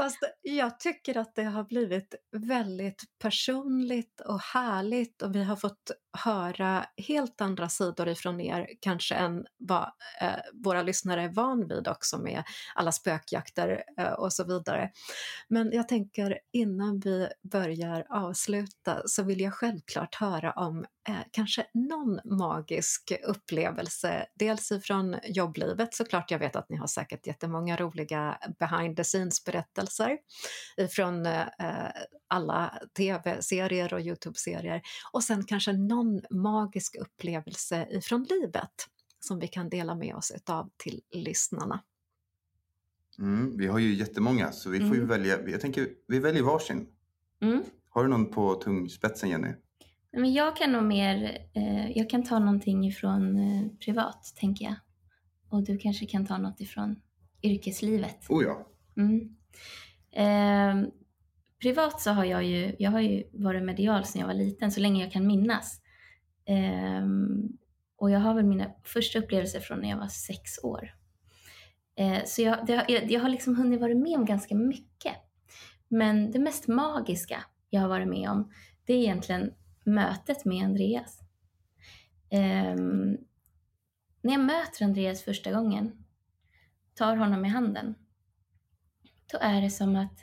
Fast jag tycker att det har blivit väldigt personligt och härligt och vi har fått höra helt andra sidor ifrån er kanske än vad eh, våra lyssnare är van vid också med alla spökjakter eh, och så vidare. Men jag tänker innan vi börjar avsluta så vill jag självklart höra om eh, kanske någon magisk upplevelse. Dels ifrån jobblivet såklart, jag vet att ni har säkert jättemånga roliga behind the scenes berättelser ifrån eh, eh alla tv-serier och Youtube-serier och sen kanske någon magisk upplevelse ifrån livet som vi kan dela med oss utav till lyssnarna. Mm, vi har ju jättemånga så vi får ju Mm. välja. Jag tänker vi väljer varsin. Mm. Har du någon på tungspetsen Jenny? Men jag kan nog mer, eh, jag kan ta någonting ifrån eh, privat, tänker jag. Och du kanske kan ta något ifrån yrkeslivet. Oh ja. Mm. Eh, privat så har jag ju, jag har ju varit medial sedan jag var liten, så länge jag kan minnas. Ehm, och jag har väl mina första upplevelser från när jag var sex år. Eh, så jag, det, har- jag, jag har liksom hunnit vara med om ganska mycket. Men det mest magiska jag har varit med om, det är egentligen mötet med Andreas. Um, när jag möter Andreas första gången, tar honom i handen, då är det som att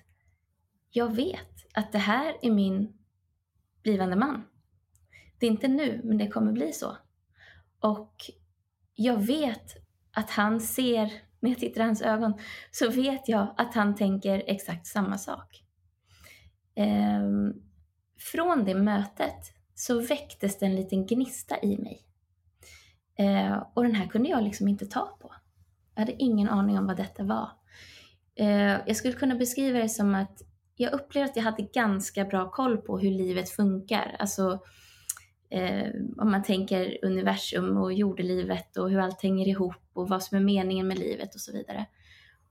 jag vet att det här är min blivande man. Det är inte nu, men det kommer bli så. Och jag vet att han ser, *laughs* när jag tittar i hans ögon, så vet jag att han tänker exakt samma sak. Ehm, från det mötet så väcktes det en liten gnista i mig. Ehm, och den här kunde jag liksom inte ta på. Jag hade ingen aning om vad detta var. Ehm, jag skulle kunna beskriva det som att jag upplevde att jag hade ganska bra koll på hur livet funkar. Alltså eh, om man tänker universum och jordelivet och hur allt hänger ihop och vad som är meningen med livet och så vidare.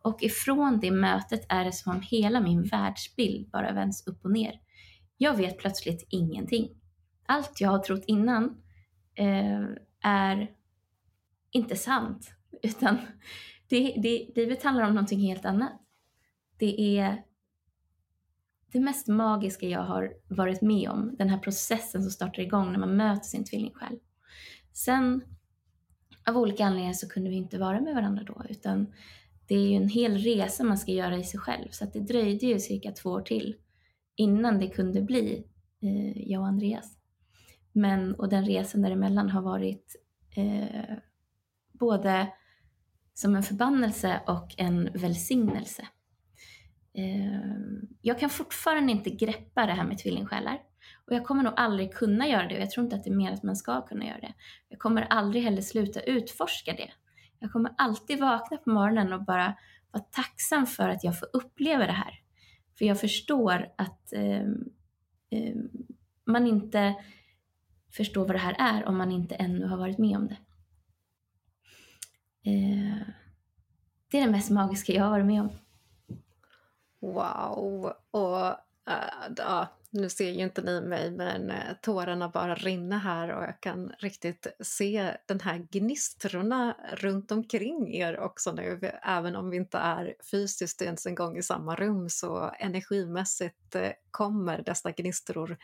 Och ifrån det mötet är det som om hela min världsbild bara vänds upp och ner. Jag vet plötsligt ingenting. Allt jag har trott innan eh, är inte sant. Utan *laughs* det, det, livet handlar om någonting helt annat. Det är det mest magiska jag har varit med om. Den här processen som startar igång när man möter sin tvillingsjäl. Sen av olika anledningar så kunde vi inte vara med varandra då. Utan det är ju en hel resa man ska göra i sig själv. Så att det dröjde ju cirka två år till innan det kunde bli eh, jag och Andreas. Men, och den resan däremellan har varit eh, både som en förbannelse och en välsignelse. Ehm, jag kan fortfarande inte greppa det här med tvillingsjälar. Och jag kommer nog aldrig kunna göra det och jag tror inte att det är mer att man ska kunna göra det. Jag kommer aldrig heller sluta utforska det. Jag kommer alltid vakna på morgonen och bara vara tacksam för att jag får uppleva det här. För jag förstår att eh, eh, man inte förstår vad det här är om man inte ännu har varit med om det. Eh, det är det mest magiska jag har varit med om. Wow! Och eh, uh, ja, Nu ser ju inte ni mig men eh, tårarna bara rinner här och jag kan riktigt se den här gnistrorna runt omkring er också nu. Även om vi inte är fysiskt ens en gång i samma rum så energimässigt eh, kommer dessa gnistror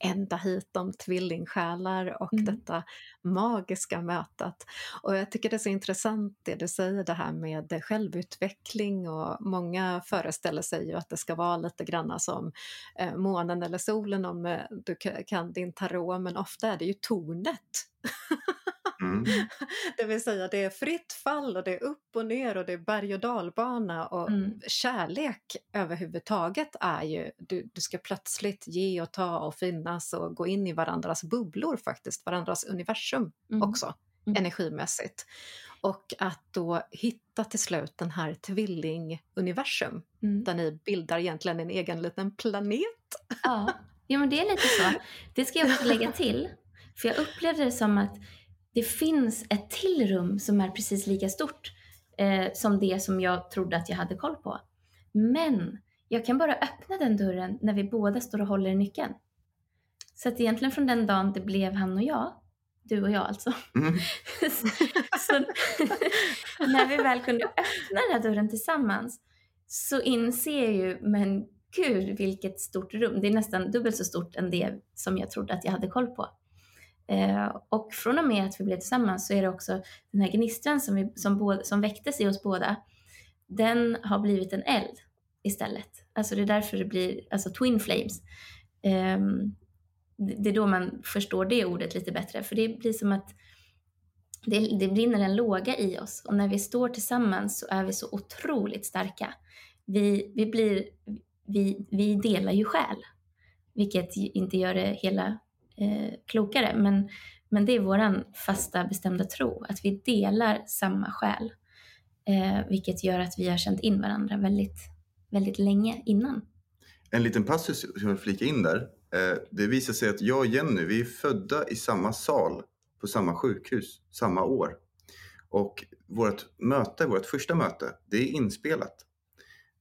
ända hit om tvillingsjälar och mm. detta magiska mötet. Och jag tycker det är så intressant det du säger det här med självutveckling och många föreställer sig ju att det ska vara lite granna som eh, månen eller solen om eh, du kan din tarot men ofta är det ju tornet. *laughs* Mm. *laughs* det vill säga det är fritt fall och det är upp och ner och det är berg och dalbana och mm. kärlek överhuvudtaget är ju, du, du ska plötsligt ge och ta och finnas och gå in i varandras bubblor faktiskt, varandras universum mm. också mm. energimässigt. Och att då hitta till slut den här tvillinguniversum mm. där ni bildar egentligen en egen liten planet. Ja, ja men det är lite så. Det ska jag också lägga till. För jag upplevde det som att det finns ett till rum som är precis lika stort eh, som det som jag trodde att jag hade koll på. Men jag kan bara öppna den dörren när vi båda står och håller i nyckeln. Så att egentligen från den dagen det blev han och jag, du och jag alltså. Mm. *laughs* så, när vi väl kunde öppna den här dörren tillsammans så inser jag ju, men gud vilket stort rum. Det är nästan dubbelt så stort än det som jag trodde att jag hade koll på. Eh, och från och med att vi blev tillsammans så är det också den här gnistran som, vi, som, som väcktes i oss båda, den har blivit en eld istället. Alltså det är därför det blir alltså twin flames. Eh, det är då man förstår det ordet lite bättre, för det blir som att det, det brinner en låga i oss och när vi står tillsammans så är vi så otroligt starka. Vi, vi, blir, vi, vi delar ju själ, vilket inte gör det hela eh, klokare. Men, men det är vår fasta bestämda tro, att vi delar samma själ. Eh, vilket gör att vi har känt in varandra väldigt, väldigt länge innan. En liten passus som jag vill flika in där. Eh, det visar sig att jag och Jenny, vi är födda i samma sal på samma sjukhus samma år. Och vårt möte, vårt första möte, det är inspelat.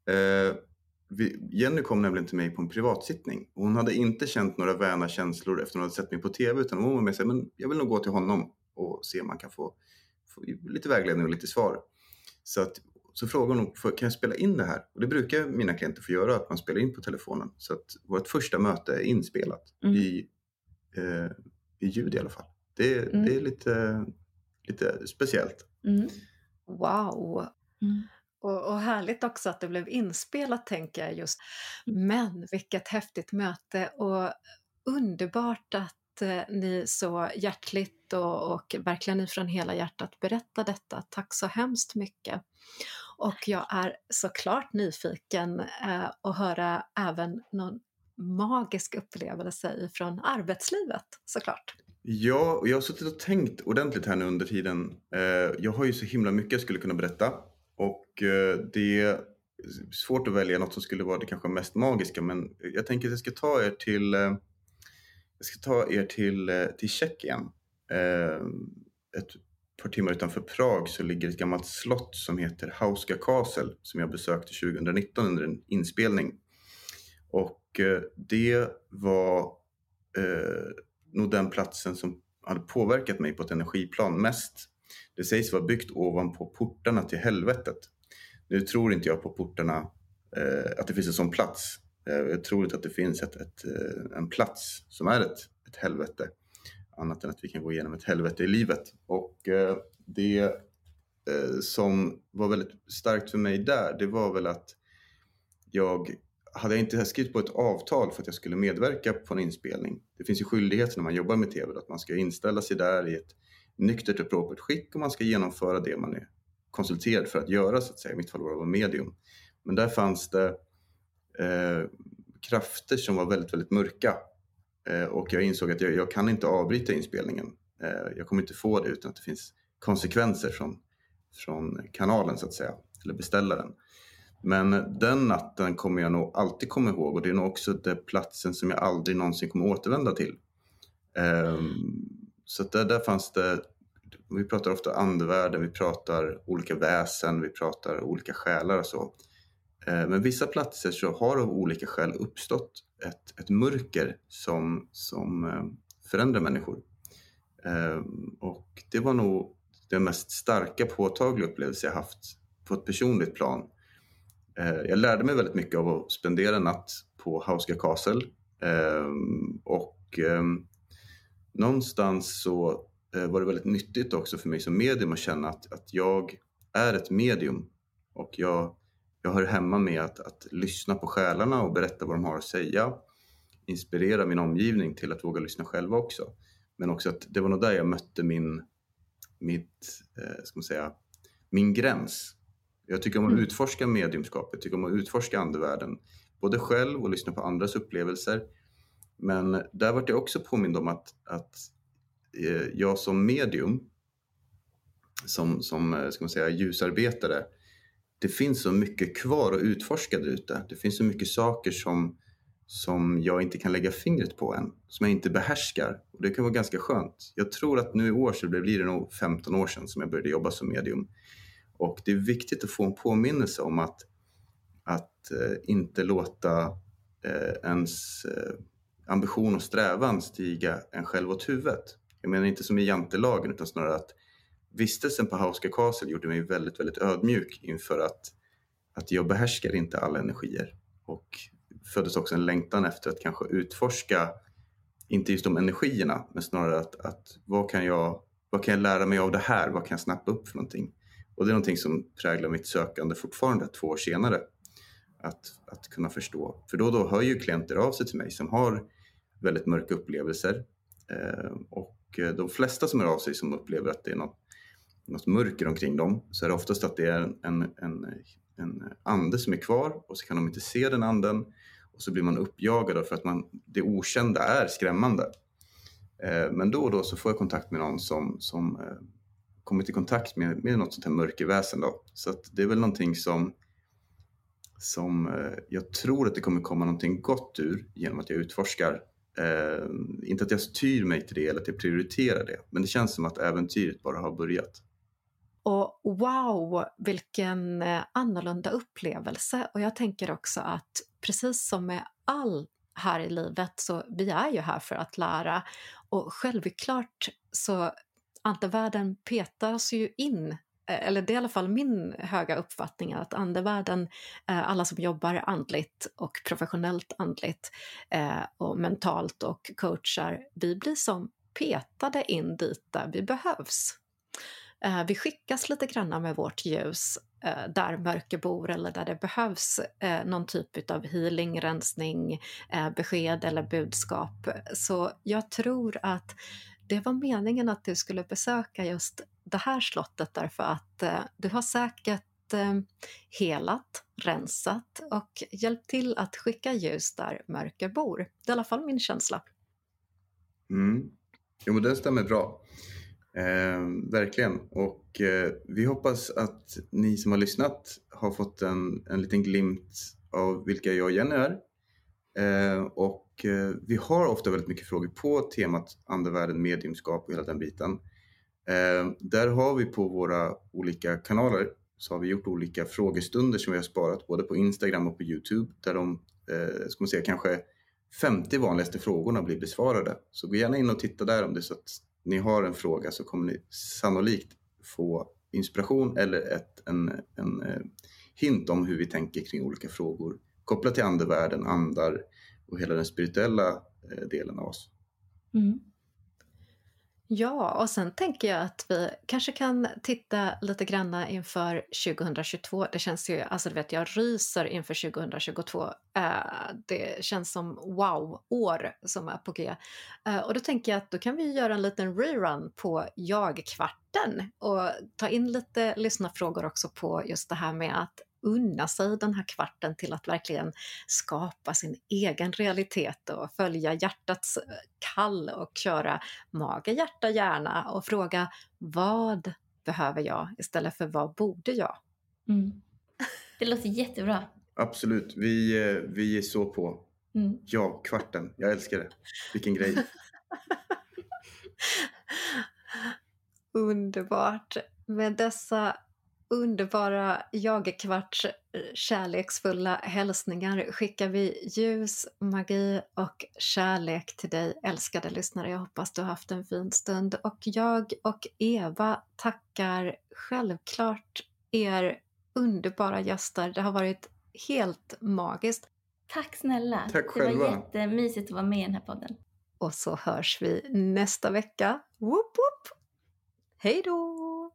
Eh, Jenny kom nämligen till mig på en privatsittning. Hon hade inte känt några väna känslor efter att hon hade sett mig på TV utan hon var med sig, men jag vill nog gå till honom och se om man kan få, få lite vägledning och lite svar. Så, att, så frågade hon, kan jag spela in det här? Och det brukar mina klienter få göra, att man spelar in på telefonen. Så att vårt första möte är inspelat mm. i, eh, i ljud i alla fall. Det, mm. det är lite, lite speciellt. Mm. Wow! Och, och härligt också att det blev inspelat tänker jag just. Mm. Men vilket häftigt möte och underbart att eh, ni så hjärtligt och, och verkligen ifrån hela hjärtat berättar detta. Tack så hemskt mycket. Och jag är såklart nyfiken eh, att höra även någon magisk upplevelse från arbetslivet såklart. Ja, och jag har suttit och tänkt ordentligt här nu under tiden. Eh, jag har ju så himla mycket jag skulle kunna berätta och eh, det är svårt att välja något som skulle vara det kanske mest magiska men jag tänker att jag ska ta er till, eh, jag ska ta er till, eh, till Tjeckien. Ett par timmar utanför Prag så ligger ett gammalt slott som heter Hauska Castle som jag besökte 2019 under en inspelning. Och det var eh, nog den platsen som hade påverkat mig på ett energiplan mest det sägs vara byggt ovanpå portarna till helvetet. Nu tror inte jag på portarna, eh, att det finns en sån plats. Eh, jag tror inte att det finns ett, ett, eh, en plats som är ett, ett helvete. Annat än att vi kan gå igenom ett helvete i livet. Och eh, det eh, som var väldigt starkt för mig där, det var väl att jag hade jag inte skrivit på ett avtal för att jag skulle medverka på en inspelning. Det finns ju skyldigheter när man jobbar med TV att man ska inställa sig där i ett nyktert och propert skick och man ska genomföra det man är konsulterad för att göra så att säga. I mitt fall var det medium. Men där fanns det eh, krafter som var väldigt, väldigt mörka. Eh, och jag insåg att jag, jag, kan inte avbryta inspelningen. Eh, jag kommer inte få det utan att det finns konsekvenser från, från kanalen så att säga, eller beställaren. Men den natten kommer jag nog alltid komma ihåg och det är nog också den platsen som jag aldrig någonsin kommer återvända till. Um, så där, där fanns det, vi pratar ofta andevärlden, vi pratar olika väsen, vi pratar olika själar och så. Eh, men vissa platser så har av olika skäl uppstått ett, ett mörker som, som eh, förändrar människor. Eh, och det var nog den mest starka påtagliga upplevelse jag haft på ett personligt plan. Jag lärde mig väldigt mycket av att spendera en natt på Hauska Castle och någonstans så var det väldigt nyttigt också för mig som medium att känna att, att jag är ett medium och jag jag hör hemma med att, att lyssna på själarna och berätta vad de har att säga. Inspirera min omgivning till att våga lyssna själva också. Men också att det var nog där jag mötte min, mitt, eh, ska man säga, min gräns. Jag tycker om att mm. utforska mediumskapet, jag tycker om att utforska andevärlden. Både själv och lyssna på andras upplevelser. Men där vart jag också påmind om att, att eh, jag som medium, som, som eh, ska man säga, ljusarbetare, det finns så mycket kvar att utforska där ute. Det finns så mycket saker som, som jag inte kan lägga fingret på än, som jag inte behärskar. Och det kan vara ganska skönt. Jag tror att nu i år så blir det nog 15 år sedan som jag började jobba som medium. Och det är viktigt att få en påminnelse om att, att eh, inte låta eh, ens eh, ambition och strävan stiga en själv åt huvudet. Jag menar inte som i jantelagen utan snarare att vistelsen på Hauska Castle gjorde mig väldigt, väldigt ödmjuk inför att, att jag behärskar inte alla energier och föddes också en längtan efter att kanske utforska, inte just de energierna, men snarare att, att vad, kan jag, vad kan jag lära mig av det här? Vad kan jag snappa upp för någonting? Och det är någonting som präglar mitt sökande fortfarande två år senare. Att, att kunna förstå. För då och då hör ju klienter av sig till mig som har väldigt mörka upplevelser. Eh, och eh, de flesta som hör av sig som upplever att det är något något mörker omkring dem så är det oftast att det är en, en, en, ande som är kvar och så kan de inte se den anden och så blir man uppjagad för att man, det okända är skrämmande. Eh, men då och då så får jag kontakt med någon som, som eh, kommit i kontakt med, med något sånt här mörkerväsen. Då. Så att det är väl någonting som, som eh, jag tror att det kommer komma någonting gott ur genom att jag utforskar. Eh, inte att jag styr mig till det eller att jag prioriterar det, men det känns som att äventyret bara har börjat. Och wow, vilken eh, annorlunda upplevelse! Och jag tänker också att precis som med all här i livet så vi är ju här för att lära och självklart så andevärlden petas ju in Eh, eller det är i alla fall min höga uppfattning att andevärlden, eh, alla som jobbar andligt och professionellt andligt eh, och mentalt och coachar, vi blir som petade in dit där vi behövs. Vi skickas lite grann med vårt ljus där mörker bor eller där det behövs någon typ av healing, rensning, besked eller budskap. Så jag tror att det var meningen att du skulle besöka just det här slottet därför att eh, du har säkert eh, helat, rensat och hjälpt till att skicka ljus där mörker bor. Det är i alla fall min känsla. Mm. Jo, men det stämmer bra. Eh, verkligen. Och eh, vi hoppas att ni som har lyssnat har fått en, en liten glimt av vilka jag och Jenny är. Eh, och eh, vi har ofta väldigt mycket frågor på temat andevärlden, mediumskap och hela den biten. Eh, där har vi på våra olika kanaler så har vi gjort olika frågestunder som vi har sparat både på Instagram och på Youtube där de, eh, ska man säga, kanske 50 vanligaste frågorna blir besvarade. Så gå gärna in och titta där om det är så att ni har en fråga så kommer ni sannolikt få inspiration eller ett, en, en eh, hint om hur vi tänker kring olika frågor kopplat till andevärlden, andar och hela den spirituella eh, delen av oss. Mm. Ja, och sen tänker jag att vi kanske kan titta lite granna inför 2022. Det känns ju, alltså du vet, jag ryser inför 2022. Eh, äh, det känns som wow-år som är på G. Eh, och då tänker jag att då kan vi göra en liten rerun på jag-kvarten och ta in lite lyssnarfrågor också på just det här med att unna sig den här kvarten till att verkligen skapa sin egen realitet och följa hjärtats eh, kall och köra mage, hjärta, hjärna och fråga vad behöver jag istället för vad borde jag? Mm. Det låter jättebra. Absolut, vi, eh, vi är så på. Mm. Ja, kvarten. Jag älskar det. Vilken grej. *laughs* Underbart. Med dessa underbara Jagerkvarts kärleksfulla hälsningar skickar vi ljus, magi och kärlek till dig älskade lyssnare. Jag hoppas du har haft en fin stund och jag och Eva tackar självklart er underbara gäster. Det har varit helt magiskt. Tack snälla. Tack det själva. var jättemysigt att vara med i den här podden. Och så hörs vi nästa vecka. Woop woop! Hej då!